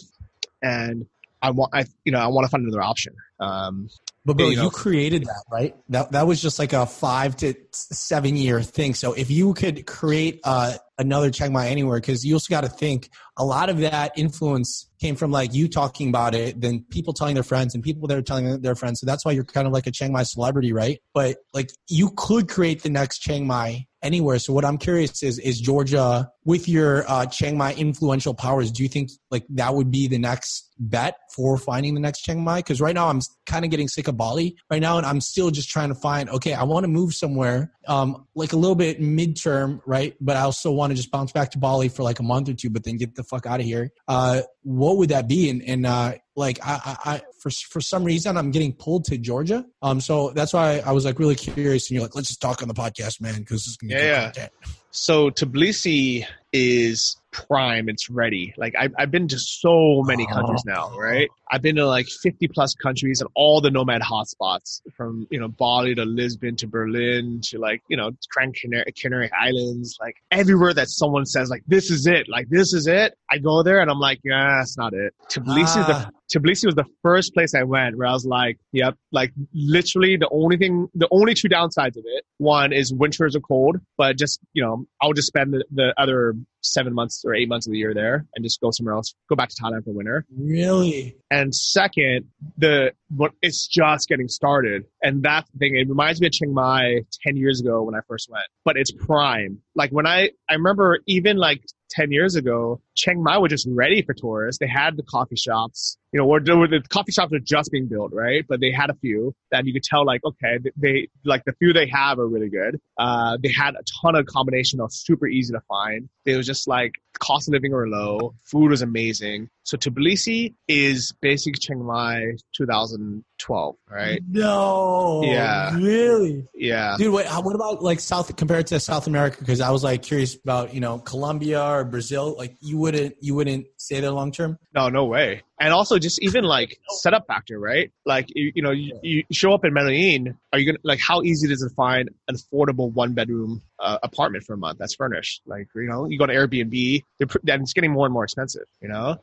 And I want, I, you know, I want to find another option. Um, but bro, you, know, you, created that, right? That that was just like a five to seven year thing. So if you could create uh, another Chiang Mai anywhere, because you also got to think a lot of that influence came from like you talking about it, then people telling their friends, and people that are telling their friends. So that's why you're kind of like a Chiang Mai celebrity, right? But like you could create the next Chiang Mai anywhere. So what I'm curious is, is Georgia with your uh, Chiang Mai influential powers? Do you think like that would be the next bet for finding the next Chiang Mai? Because right now I'm kind of getting sick of Bali right now, and I'm still just trying to find. Okay, I want to move somewhere, um, like a little bit midterm, right? But I also want to just bounce back to Bali for like a month or two, but then get the fuck out of here. Uh, what would that be? And, and uh, like I, I, for for some reason I'm getting pulled to Georgia. Um, so that's why I was like really curious. And you're like, let's just talk on the podcast, man, because this is gonna be yeah, yeah. So Tbilisi is prime. It's ready. Like I've, I've been to so many countries now, right? I've been to like 50 plus countries and all the nomad hotspots from, you know, Bali to Lisbon to Berlin to like, you know, Gran Canary, Canary Islands, like everywhere that someone says like, this is it, like this is it. I go there and I'm like, yeah, that's not it. Tbilisi, Ah. the, Tbilisi was the first place I went where I was like, yep, like literally the only thing, the only two downsides of it, one is winters are cold, but just, you know, Um, I'll just spend the, the other seven months or eight months of the year there and just go somewhere else, go back to Thailand for winter. Really? And second, the what it's just getting started, and that's the thing. It reminds me of Chiang Mai ten years ago when I first went, but it's prime. Like when I I remember even like ten years ago, Chiang Mai was just ready for tourists. They had the coffee shops, you know, where the coffee shops are just being built, right? But they had a few that you could tell, like, okay, they like the few they have are really good. Uh, they had a ton of combination of super easy to find. It was just like cost of living were low, food was amazing. So Tbilisi is basically Chiang Mai 2012, right? No. Yeah. Really? Yeah. Dude, wait, what about like South compared to South America? Because I was like curious about, you know, Colombia or Brazil. Like you wouldn't you wouldn't stay there long term? No, no way. And also just even like setup factor, right? Like you, you know, you, you show up in Medellin, are you gonna like how easy is it to find an affordable one bedroom uh, apartment for a month that's furnished? Like you know, you go to Airbnb, they're, pr- and it's getting more and more expensive. You know?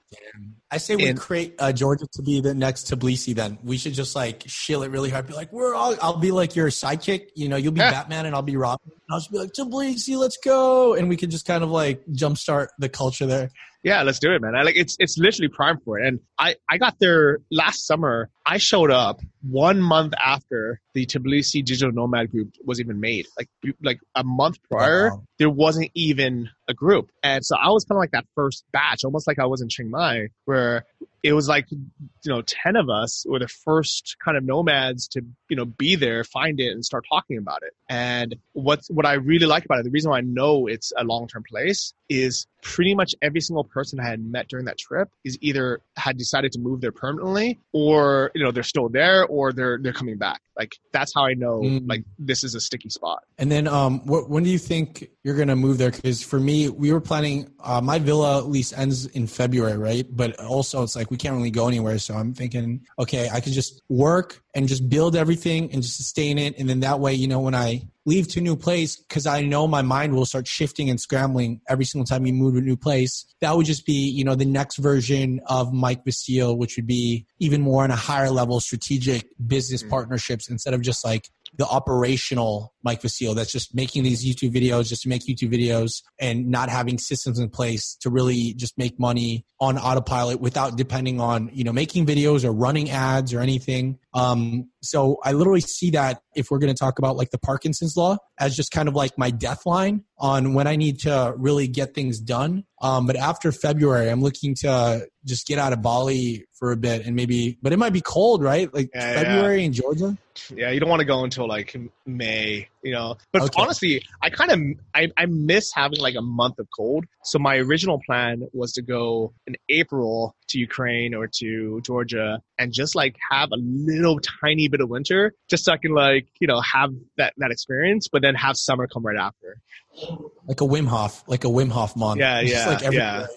I say we And- create uh, Georgia to be the next Tbilisi. Then we should just like shill it really hard. Be like, we're all. I'll be like your sidekick. You know, you'll be Yeah. Batman and I'll be Robin. And I'll just be like Tbilisi, let's go, and we can just kind of like jumpstart the culture there. Yeah, let's do it, man. I like it's it's literally prime for it. And I I got there last summer. I showed up one month after the Tbilisi Digital Nomad group was even made. Like like a month prior, Wow. there wasn't even a group. And so I was kind of like that first batch, almost like I was in Chiang Mai, where it was like you know 10 of us were the first kind of nomads to you know be there find it and start talking about it and what's what i really like about it the reason why i know it's a long-term place is pretty much every single person i had met during that trip is either had decided to move there permanently or you know they're still there or they're they're coming back like that's how i know Mm. like this is a sticky spot And then, um, wh- when do you think you're gonna move there? Because for me, we were planning. Uh, my villa lease ends in February, right? But also, it's like we can't really go anywhere. So I'm thinking, okay, I could just work and just build everything and just sustain it, and then that way, you know, when I leave to a new place, because I know my mind will start shifting and scrambling every single time you move to a new place. That would just be, you know, the next version of Mike Vestil, which would be even more on a higher level, strategic business Mm. partnerships instead of just like the operational Mike Vestil that's just making these YouTube videos just to make YouTube videos and not having systems in place to really just make money on autopilot without depending on, you know, making videos or running ads or anything. Um, so I literally see that if we're going to talk about like the Parkinson's law as just kind of like my death line on when I need to really get things done. Um, but after February, I'm looking to just get out of Bali for a bit and maybe, but it might be cold, right? Like Yeah, yeah. February in Georgia. yeah you don't want to go until like may you know? But Okay. honestly i kind of I, I miss having like a month of cold. So my original plan was to go in april to ukraine or to georgia and just like have a little tiny bit of winter just so i can like you know have that that experience but then have summer come right after like a Wim Hof, like a Wim Hof month. Yeah, It's yeah, like yeah.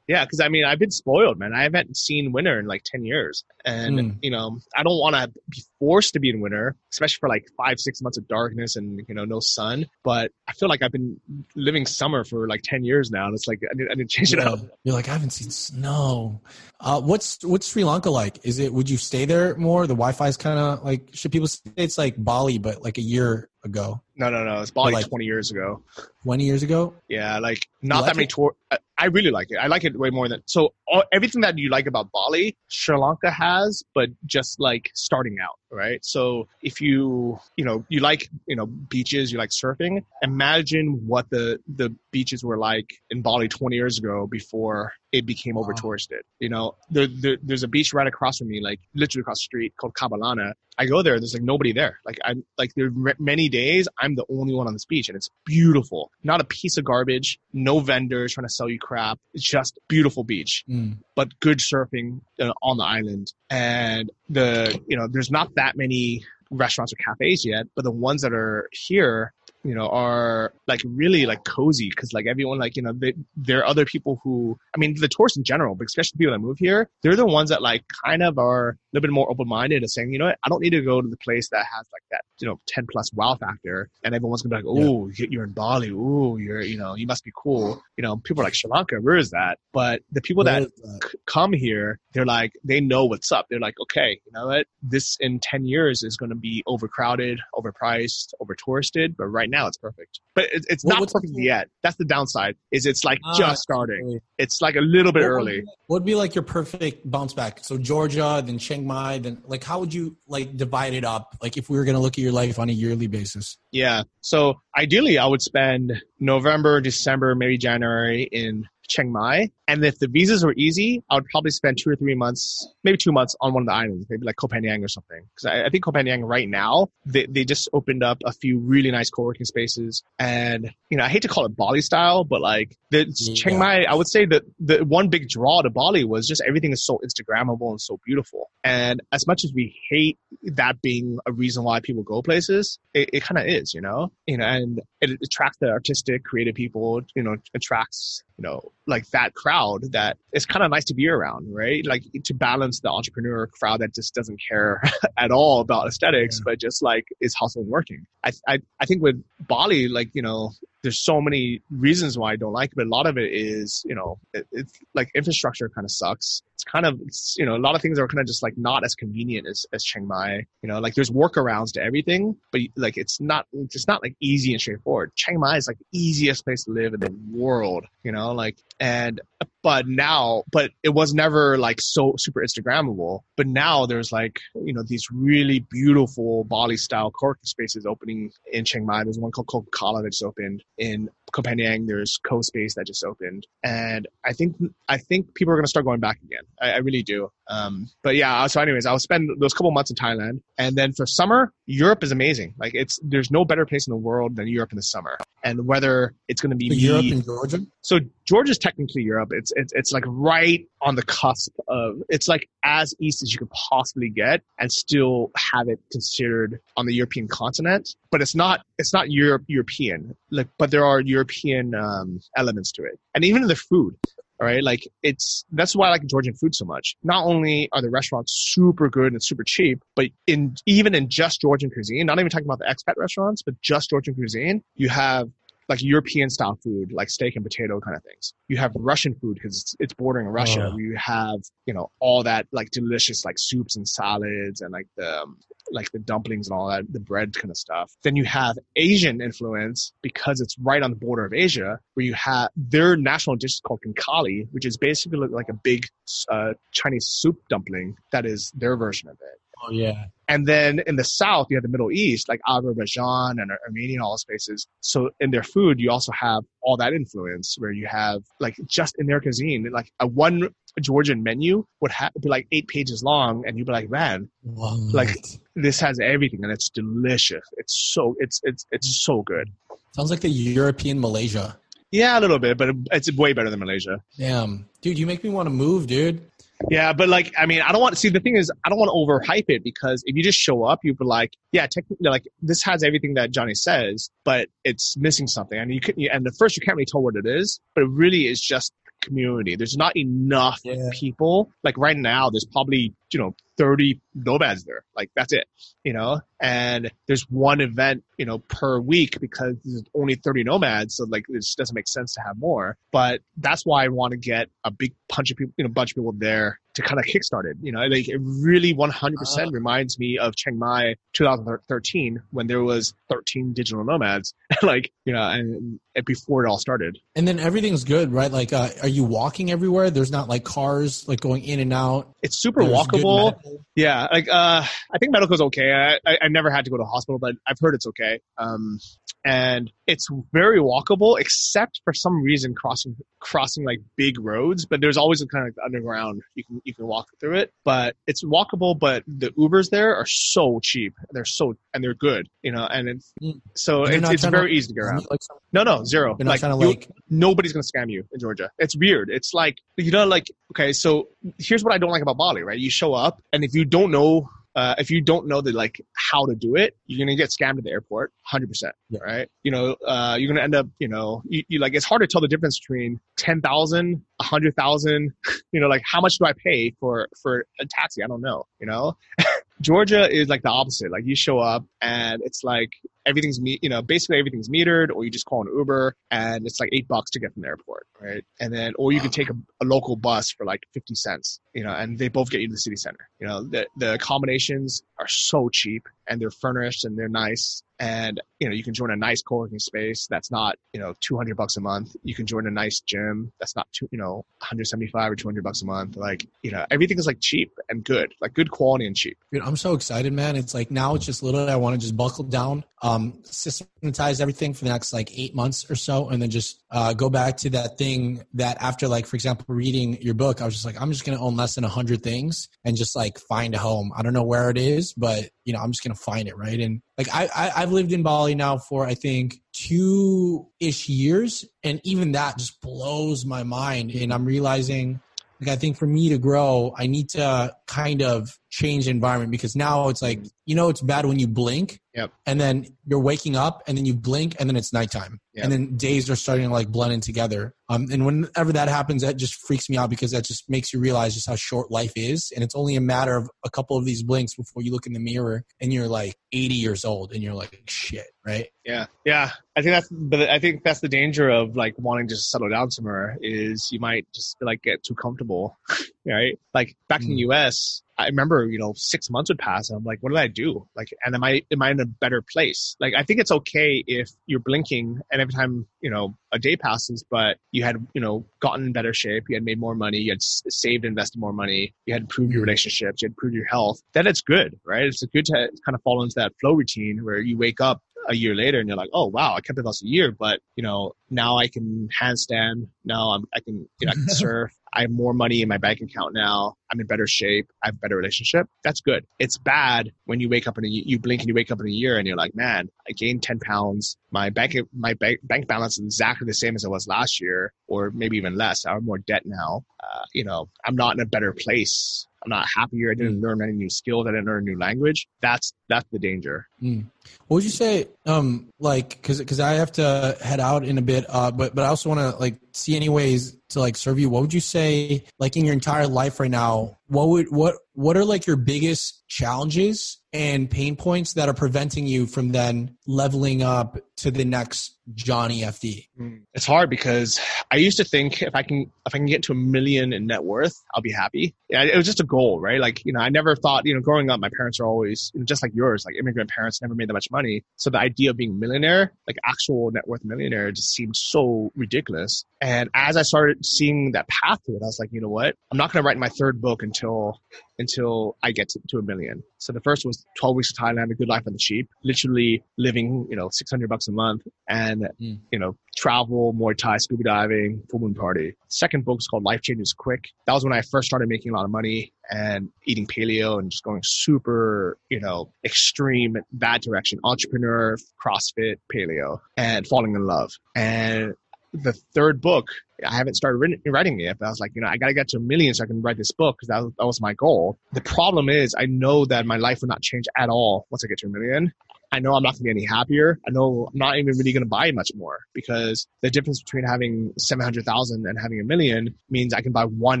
yeah because i mean i've been spoiled man i haven't seen winter in like 10 years and Mm. you know i don't want to be forced to be in winter especially for like five six months of darkness and you know no sun but i feel like i've been living summer for like 10 years now and it's like i need, I need to change it up You're like, I haven't seen snow. Uh, what's what's Sri Lanka like? Is it? Would you stay there more? The Wi-Fi is kind of like. Should people say it's like Bali, but like a year ago, no no no. It's probably like- 20 years ago. twenty years ago? yeah like not that many tour uh, I, really like it. I like it way more than so all, everything that you like about bali sri lanka has but just like starting out right? So if you you know you like you know beaches you like surfing imagine what the the beaches were like in bali 20 years ago before it became over touristed you know? There, there, there's a beach right across from me like literally across the street called kabalana. I go there there's like nobody there. Like i'm like there are many days i'm the only one on this beach and it's beautiful. Not a piece of garbage no vendors trying to sell you crap it's just beautiful beach Mm. but good surfing uh, on the island. And the you know, there's not that many restaurants or cafes yet, but the ones that are here you know are like really like cozy because like everyone like you know they, there are other people who i mean the tourists in general but especially people that move here they're the ones that like kind of are a little bit more open-minded and saying you know what? I don't need to go to the place that has like that you know 10 plus wow factor and everyone's gonna be like oh yeah. you're in bali. Oh you're you know you must be cool. You know people are like sri lanka where is that? But the people that, that? C- come here they're like they know what's up. They're like okay you know what? This in 10 years is to be overcrowded overpriced over touristed but right now it's perfect. But it, it's not perfect yet. That's the downside is it's like ah, just starting. it's like a little bit what early. would, what would be like your perfect bounce back? So georgia then chiang mai then like how would you like divide it up like if we were going to look at your life on a yearly basis? Yeah. So ideally i would spend november december maybe january in Chiang Mai. And if the visas were easy, I would probably spend two or three months, maybe two months on one of the islands, maybe like Koh Phangan or something. Because I, I, think Koh Phangan right now, they, they just opened up a few really nice co-working spaces. And, you know, I hate to call it Bali style, but like the mm, yeah. Chiang Mai, I would say that the one big draw to Bali was just everything is so Instagrammable and so beautiful. And as much as we hate that being a reason why people go places, it, it kind of is, you know, you know, and it attracts the artistic, creative people, you know, attracts you know, like that crowd that it's kind of nice to be around, right? Like to balance the entrepreneur crowd that just doesn't care at all about aesthetics, yeah. but just like is hustling working. I, I, I think with Bali, like, you know, there's so many reasons why I don't like it, but a lot of it is, you know, it, it's like infrastructure kind of sucks. It's kind of, it's, you know, a lot of things are kind of just like not as convenient as, as Chiang Mai. You know, like there's workarounds to everything, but like it's not, it's not like easy and straightforward. Chiang Mai is like the easiest place to live in the world, you know, like, and but now but it was never like so super instagrammable. But now there's like you know these really beautiful bali style co-working spaces opening in chiang mai. There's one called coca-cola that just opened in Phangan, there's co-space that just opened and i think i think people are going to start going back again i, I really do um, but yeah so anyways i'll spend those couple months in thailand and then for summer europe is amazing like it's there's no better place in the world than europe in the summer and whether it's going to be so Europe and Georgia. So Georgia's technically Europe. It's it's it's like right on the cusp of. It's like as east as you could possibly get, and still have it considered on the European continent. But it's not it's not Europe European. Like, but there are European um, elements to it, and even in the food. All right, like it's that's why I like Georgian food so much. Not only are the restaurants super good and super cheap, but in even in just Georgian cuisine, not even talking about the expat restaurants, but just Georgian cuisine, you have like European style food, like steak and potato kind of things. You have Russian food because it's, bordering Russia. Oh. You have, you know, all that like delicious like soups and salads and like the um, like the dumplings and all that, the bread kind of stuff. Then you have Asian influence because it's right on the border of Asia, where you have their national dish is called khinkali, which is basically like a big uh, Chinese soup dumpling that is their version of it. Oh yeah. And then in the south, you have the Middle East, like Azerbaijan and Armenia, all those places. So in their food, you also have all that influence, where you have like just in their cuisine, like a one Georgian menu would have be like eight pages long, and you'd be like, man, what? like this has everything, and it's delicious. It's so it's it's it's so good. Sounds like the European Malaysia. Yeah, a little bit, but it's way better than Malaysia. Damn, dude, you make me want to move, dude. Yeah, but like, I mean, I don't want to see the thing is, I don't want to overhype it because if you just show up, you'd be like, yeah, technically, like this has everything that Johnny says, but it's missing something. And you could, and at first you can't really tell what it is, but it really is just community. There's not enough yeah. people. Like right now, there's probably, you know, 30 nomads there. Like that's it, you know? And there's one event, you know, per week because there's only 30 nomads. So like, it just doesn't make sense to have more. But that's why I want to get a big bunch of people, you know, bunch of people there to kind of kickstart it. You know, like it really 100% uh, reminds me of Chiang Mai 2013 when there was 13 digital nomads, like, you know, and, and, before it all started. And then everything's good, right? Like, uh, are you walking everywhere? There's not like cars like going in and out. It's super There's walkable. Yeah, like uh, I think medical's okay. I, I I never had to go to a hospital, but I've heard it's okay. Um, and it's very walkable, except for some reason crossing crossing like big roads. But there's always a kind of like underground you can you can walk through it. But it's walkable. But the Ubers there are so cheap. They're so and they're good, you know. And it's mm. so it's, it's very to, easy to get around. Like no, no, zero. Like, to, like you, nobody's gonna scam you in Georgia. It's weird. It's like you know, like okay, so here's what I don't like about Bali, right? You show up, and if you don't know uh, if you don't know the like how to do it, you're gonna get scammed at the airport, hundred percent, right? You know, uh, you're gonna end up, you know, you, you like it's hard to tell the difference between ten thousand, a hundred thousand. You know, like how much do I pay for for a taxi? I don't know. You know, Georgia is like the opposite. Like you show up and it's like everything's me you know basically everything's metered or you just call an uber and it's like eight bucks to get from the airport right and then or you can take a, a, local bus for like 50 cents you know and they both get you to the city center. You know the, the accommodations are so cheap and they're furnished and they're nice. And you know you can join a nice co-working space that's not you know 200 bucks a month. You can join a nice gym that's not too, you know 175 or 200 bucks a month. Like you know everything is like cheap and good like good quality and cheap. Dude, i'm so excited man. It's like now it's just literally i want to just buckle down um, systematize everything for the next like eight months or so, and then just uh, go back to that thing that after like for example reading your book, I was just like I'm just gonna own less than a hundred things and just like find a home. I don't know where it is, but you know I'm just gonna find it right. And like I, I I've lived in Bali now for I think two ish years, and even that just blows my mind. And I'm realizing like I think for me to grow, I need to kind of change environment because now it's like you know it's bad when you blink yep. and then you're waking up and then you blink and then it's nighttime. Yep. and then days are starting to like blend in together. Um, and whenever that happens that just freaks me out because that just makes you realize just how short life is. And it's only a matter of a couple of these blinks before you look in the mirror and you're like 80 years old and you're like shit right? Yeah. Yeah. I think that's but i think that's the danger of like wanting to settle down somewhere is you might just like get too comfortable right? Like back mm. in the us I remember, you know, six months would pass. And I'm like, what did I do? Like, and am I am I in a better place? Like, I think it's okay if you're blinking and every time you know a day passes, but you had you know gotten in better shape, you had made more money, you had saved, invested more money, you had improved your relationships, you had improved your health. Then it's good, right? It's good to kind of fall into that flow routine where you wake up a year later and you're like, oh wow, I kept it last a year, but you know now I can handstand. Now I'm, I can you know I can surf. I have more money in my bank account now. I'm in better shape. I have a better relationship. That's good. It's bad when you wake up in a you blink and you wake up in a year and you're like, man, I gained 10 pounds. My bank my bank, bank balance is exactly the same as it was last year, or maybe even less. I have more debt now. Uh, you know, I'm not in a better place I'm not happier. I didn't mm. learn any new skills. I didn't learn a new language. That's that's the danger. Mm. What would you say? Um, like, because because I have to head out in a bit. Uh, but but I also want to like see any ways to like serve you. What would you say? Like in your entire life right now, what would what what are like your biggest challenges and pain points that are preventing you from then leveling up to the next Johnny FD? Hmm. It's hard because I used to think if I can if I can get to a million in net worth, I'll be happy. It was just a goal, right? Like you know, I never thought you know, growing up, my parents are always just like yours, like immigrant parents never made that much money. So the idea of being millionaire, like actual net worth millionaire, just seemed so ridiculous. And as I started seeing that path to it, I was like, you know what? I'm not going to write my third book until until I get to, to, a million. So the first was 12 weeks of Thailand, a good life on the cheap, literally living, you know, 600 bucks a month and, mm. you know, travel, Muay Thai, scuba diving, full moon party. Second book is called Life Changes Quick. That was when I first started making a lot of money and eating paleo and just going super, you know, extreme bad direction, entrepreneur, CrossFit, paleo and falling in love. And the third book, I haven't started writing it yet, but I was like, you know, I got to get to a million so I can write this book because that, that was my goal. The problem is, I know that my life will not change at all once I get to a million. I know I'm not going to be any happier. I know I'm not even really going to buy much more because the difference between having 700,000 and having a million means I can buy one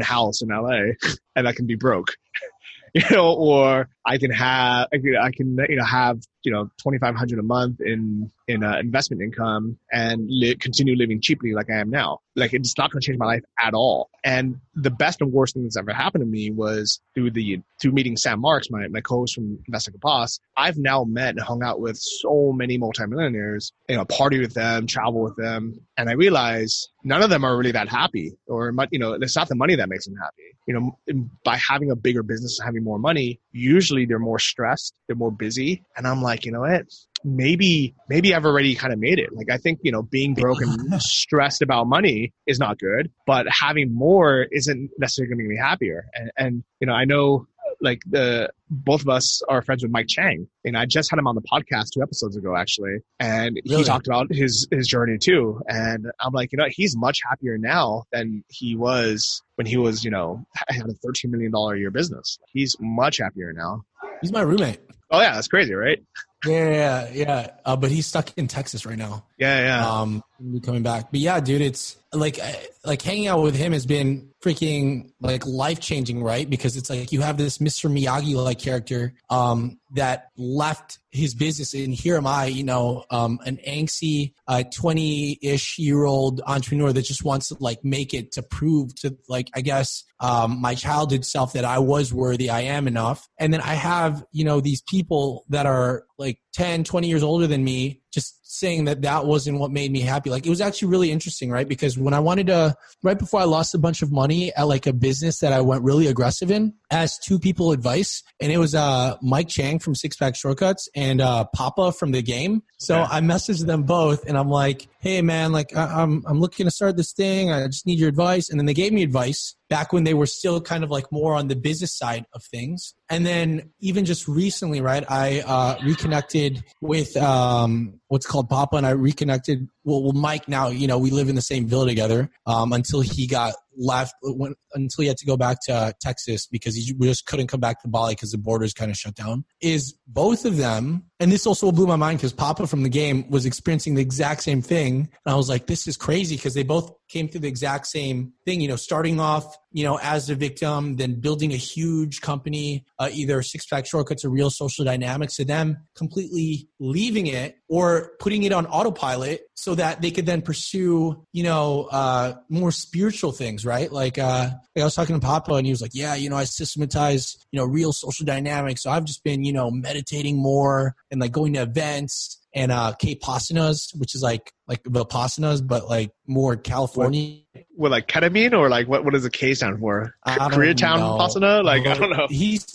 house in LA and I can be broke. you know, or I can have, I can, I can, you know, have, you know, 2,500 a month in, in uh, investment income and li- continue living cheaply like I am now. Like it's not going to change my life at all. And the best and worst thing that's ever happened to me was through the, through meeting Sam Marks, my, my co-host from Invest Like a Boss. I've now met and hung out with so many multimillionaires, you know, party with them, travel with them. And I realize none of them are really that happy or, you know, it's not the money that makes them happy. You know, by having a bigger business, having more money, usually they're more stressed, they're more busy. And I'm like, you know what? Maybe, maybe I've already kind of made it. Like, I think, you know, being broke and stressed about money is not good, but having more isn't necessarily going to make me happier. And, and, you know, I know like the both of us are friends with Mike Chang, and I just had him on the podcast two episodes ago, actually, and really? he talked about his his journey too. And I'm like, you know, he's much happier now than he was when he was, you know, had a 13 million dollar a year business. He's much happier now. He's my roommate. Oh yeah, that's crazy, right? Yeah, yeah, yeah. Uh, but he's stuck in Texas right now. Yeah, yeah. Um, coming back. But yeah, dude, it's like like hanging out with him has been freaking like life changing, right? Because it's like you have this Mr. Miyagi like character um, that left his business, and here am I, you know, um, an angsty twenty uh, ish year old entrepreneur that just wants to like make it to prove to like I guess um, my childhood self that I was worthy, I am enough, and then I have you know these people that are like 10, 20 years older than me just saying that that wasn't what made me happy. Like it was actually really interesting, right? Because when I wanted to, right before I lost a bunch of money at like a business that I went really aggressive in, asked two people advice, and it was uh, Mike Chang from Six Pack Shortcuts and uh, Papa from the game. So okay. I messaged them both, and I'm like, "Hey, man, like I- I'm I'm looking to start this thing. I just need your advice." And then they gave me advice back when they were still kind of like more on the business side of things. And then even just recently, right, I uh, reconnected with um, what's called Papa, and I reconnected. Well, well, Mike. Now you know we live in the same villa together. Um, until he got left, until he had to go back to uh, Texas because he just couldn't come back to Bali because the borders kind of shut down. Is both of them, and this also blew my mind because Papa from the game was experiencing the exact same thing, and I was like, this is crazy because they both came through the exact same thing. You know, starting off, you know, as a victim, then building a huge company, uh, either Six Pack Shortcuts or Real Social Dynamics, to them completely leaving it or putting it on autopilot so that they could then pursue, you know, uh, more spiritual things, right? Like, uh, like I was talking to Papa and he was like, yeah, you know, I systematize, you know, real social dynamics. So I've just been, you know, meditating more and like going to events and uh K-Pasanas, which is like like Vipassanas, but like more California. What, what, like ketamine or like what what does the K stand for? Koreatown Pasana? Like I don't know. He's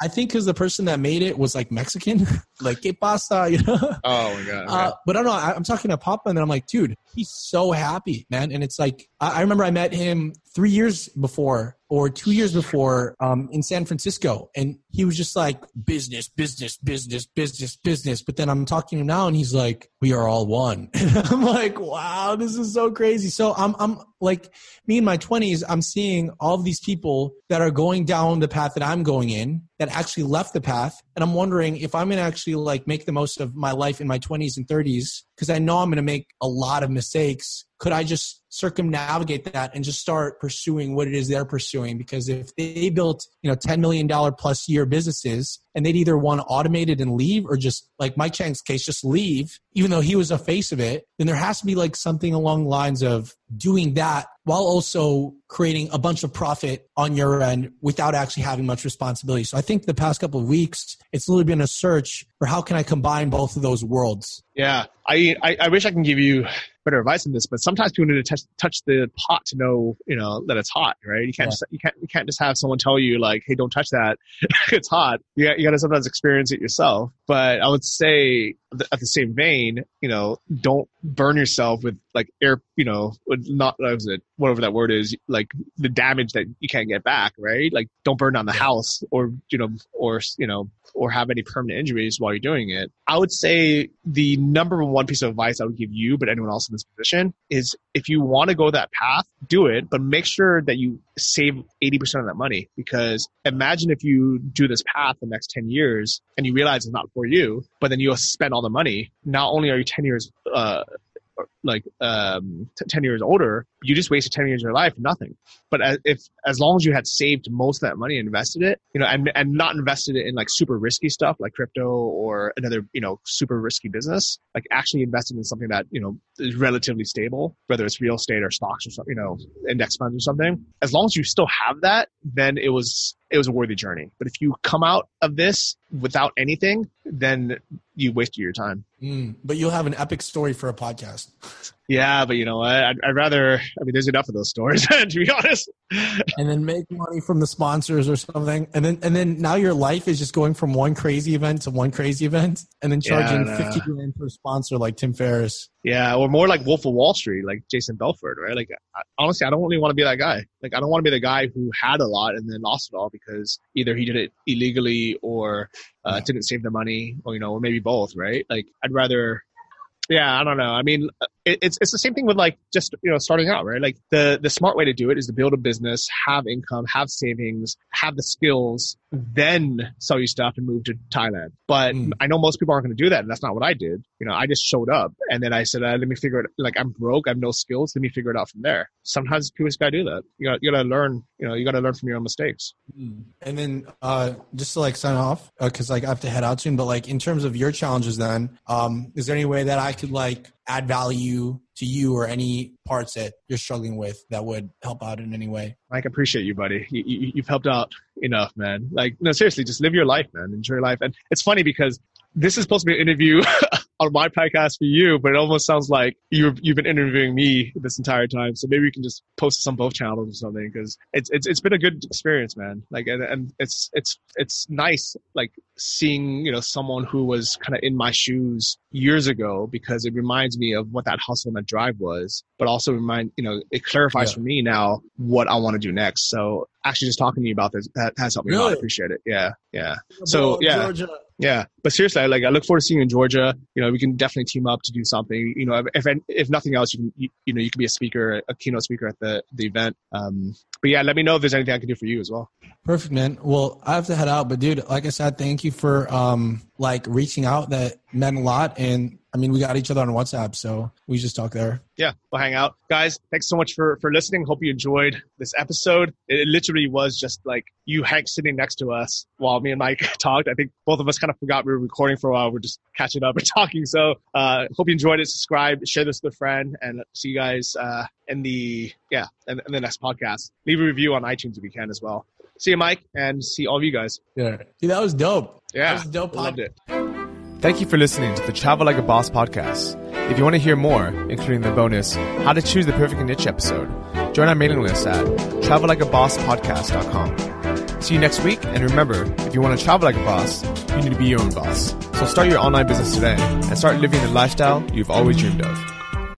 I think because the person that made it was like Mexican, like que pasa, you know. Oh my god! Uh, but I don't know. I, am talking to Papa, and I'm like, dude, he's so happy, man. And it's like I, I remember I met him three years before or two years before um, in San Francisco, and he was just like business, business, business, business, business. But then I'm talking to him now, and he's like, "We are all one." And I'm like, "Wow, this is so crazy." So I'm, I'm like, me in my 20s, I'm seeing all of these people that are going down the path that I'm going in, that actually left the path, and I'm wondering if I'm going to actually like make the most of my life in my 20s and 30s because I know I'm going to make a lot of mistakes. Could I just circumnavigate that and just start pursuing what it is they're pursuing? Because if they built, you know, $10 million plus year businesses and they'd either want to automate it and leave or just like Mike Chang's case, just leave, even though he was a face of it, then there has to be like something along the lines of doing that while also creating a bunch of profit on your end without actually having much responsibility. So I think the past couple of weeks, it's literally been a search for how can I combine both of those worlds. Yeah, I, I, I wish I can give you better advice on this, but sometimes people need to touch, touch the pot to know, you know, that it's hot, right? You can't yeah. just, you can't, you can't just have someone tell you like, Hey, don't touch that. it's hot. You got, you got to sometimes experience it yourself. But I would say at the same vein, you know, don't burn yourself with like air, you know, not, what was it, whatever that word is, like the damage that you can't get back, right? Like don't burn down the house or, you know, or, you know, or have any permanent injuries while you're doing it. I would say the number one piece of advice I would give you, but anyone else in this position is if you want to go that path, do it, but make sure that you save 80% of that money because imagine if you do this path the next 10 years and you realize it's not for you, but then you'll spend all the money. Not only are you 10 years, uh, like um, t- 10 years older, you just wasted 10 years of your life nothing. But as, if, as long as you had saved most of that money and invested it, you know, and, and not invested it in like super risky stuff like crypto or another, you know, super risky business, like actually invested in something that, you know, is relatively stable, whether it's real estate or stocks or something, you know, index funds or something. As long as you still have that, then it was, it was a worthy journey. But if you come out of this without anything, then you wasted your time. Mm, but you'll have an epic story for a podcast. Yeah, but you know what? I'd, I'd rather. I mean, there's enough of those stories to be honest. and then make money from the sponsors or something, and then and then now your life is just going from one crazy event to one crazy event, and then charging yeah, fifty grand per sponsor like Tim Ferriss. Yeah, or more like Wolf of Wall Street, like Jason Belfort, right? Like, honestly, I don't really want to be that guy. Like, I don't want to be the guy who had a lot and then lost it all because either he did it illegally or uh, yeah. didn't save the money, or you know, or maybe both, right? Like, I'd rather. Yeah, I don't know. I mean, it, it's it's the same thing with like just you know starting out, right? Like the the smart way to do it is to build a business, have income, have savings, have the skills, then sell your stuff and move to Thailand. But mm. I know most people aren't going to do that, and that's not what I did. You know, I just showed up, and then I said, uh, "Let me figure it." Like I'm broke, I have no skills. Let me figure it out from there. Sometimes people just got to do that. You got you got to learn. You know, you got to learn from your own mistakes. Mm. And then uh, just to like sign off, because uh, like I have to head out soon. But like in terms of your challenges, then um, is there any way that I could like add value to you or any parts that you're struggling with that would help out in any way? Mike, I appreciate you, buddy. You, you, you've helped out enough, man. Like, no, seriously, just live your life, man. Enjoy your life. And it's funny because this is supposed to be an interview on my podcast for you, but it almost sounds like you've you've been interviewing me this entire time. So maybe we can just post this on both channels or something because it's it's it's been a good experience, man. Like and, and it's it's it's nice like seeing you know someone who was kind of in my shoes years ago because it reminds me of what that hustle and that drive was, but also remind you know it clarifies yeah. for me now what I want to do next. So actually, just talking to you about this that has helped me really? a lot. I appreciate it. Yeah, yeah. So yeah. Georgia yeah, but seriously, like I look forward to seeing you in Georgia. You know, we can definitely team up to do something. You know, if if, if nothing else, you can you, you, know you can be a speaker, a keynote speaker at the the event. Um, but yeah, let me know if there's anything I can do for you as well. Perfect, man. Well, I have to head out, but dude, like I said, thank you for um like reaching out. That meant a lot, and I mean, we got each other on WhatsApp, so we just talk there. Yeah, we'll hang out, guys. Thanks so much for for listening. Hope you enjoyed this episode. It literally was just like you, Hank, sitting next to us while me and Mike talked. I think both of us kind of forgot we were recording for a while. We're just catching up and talking. So, uh, hope you enjoyed it. Subscribe, share this with a friend, and see you guys uh, in the yeah in, in the next podcast. Leave a review on iTunes if you can as well see you, Mike, and see all of you guys. Yeah, Dude, that was dope. Yeah, that was dope. Loved it. Thank you for listening to the Travel Like a Boss podcast. If you want to hear more, including the bonus How to Choose the Perfect Niche episode, join our mailing list at travellikeabosspodcast.com. See you next week, and remember, if you want to travel like a boss, you need to be your own boss. So start your online business today and start living the lifestyle you've always dreamed of.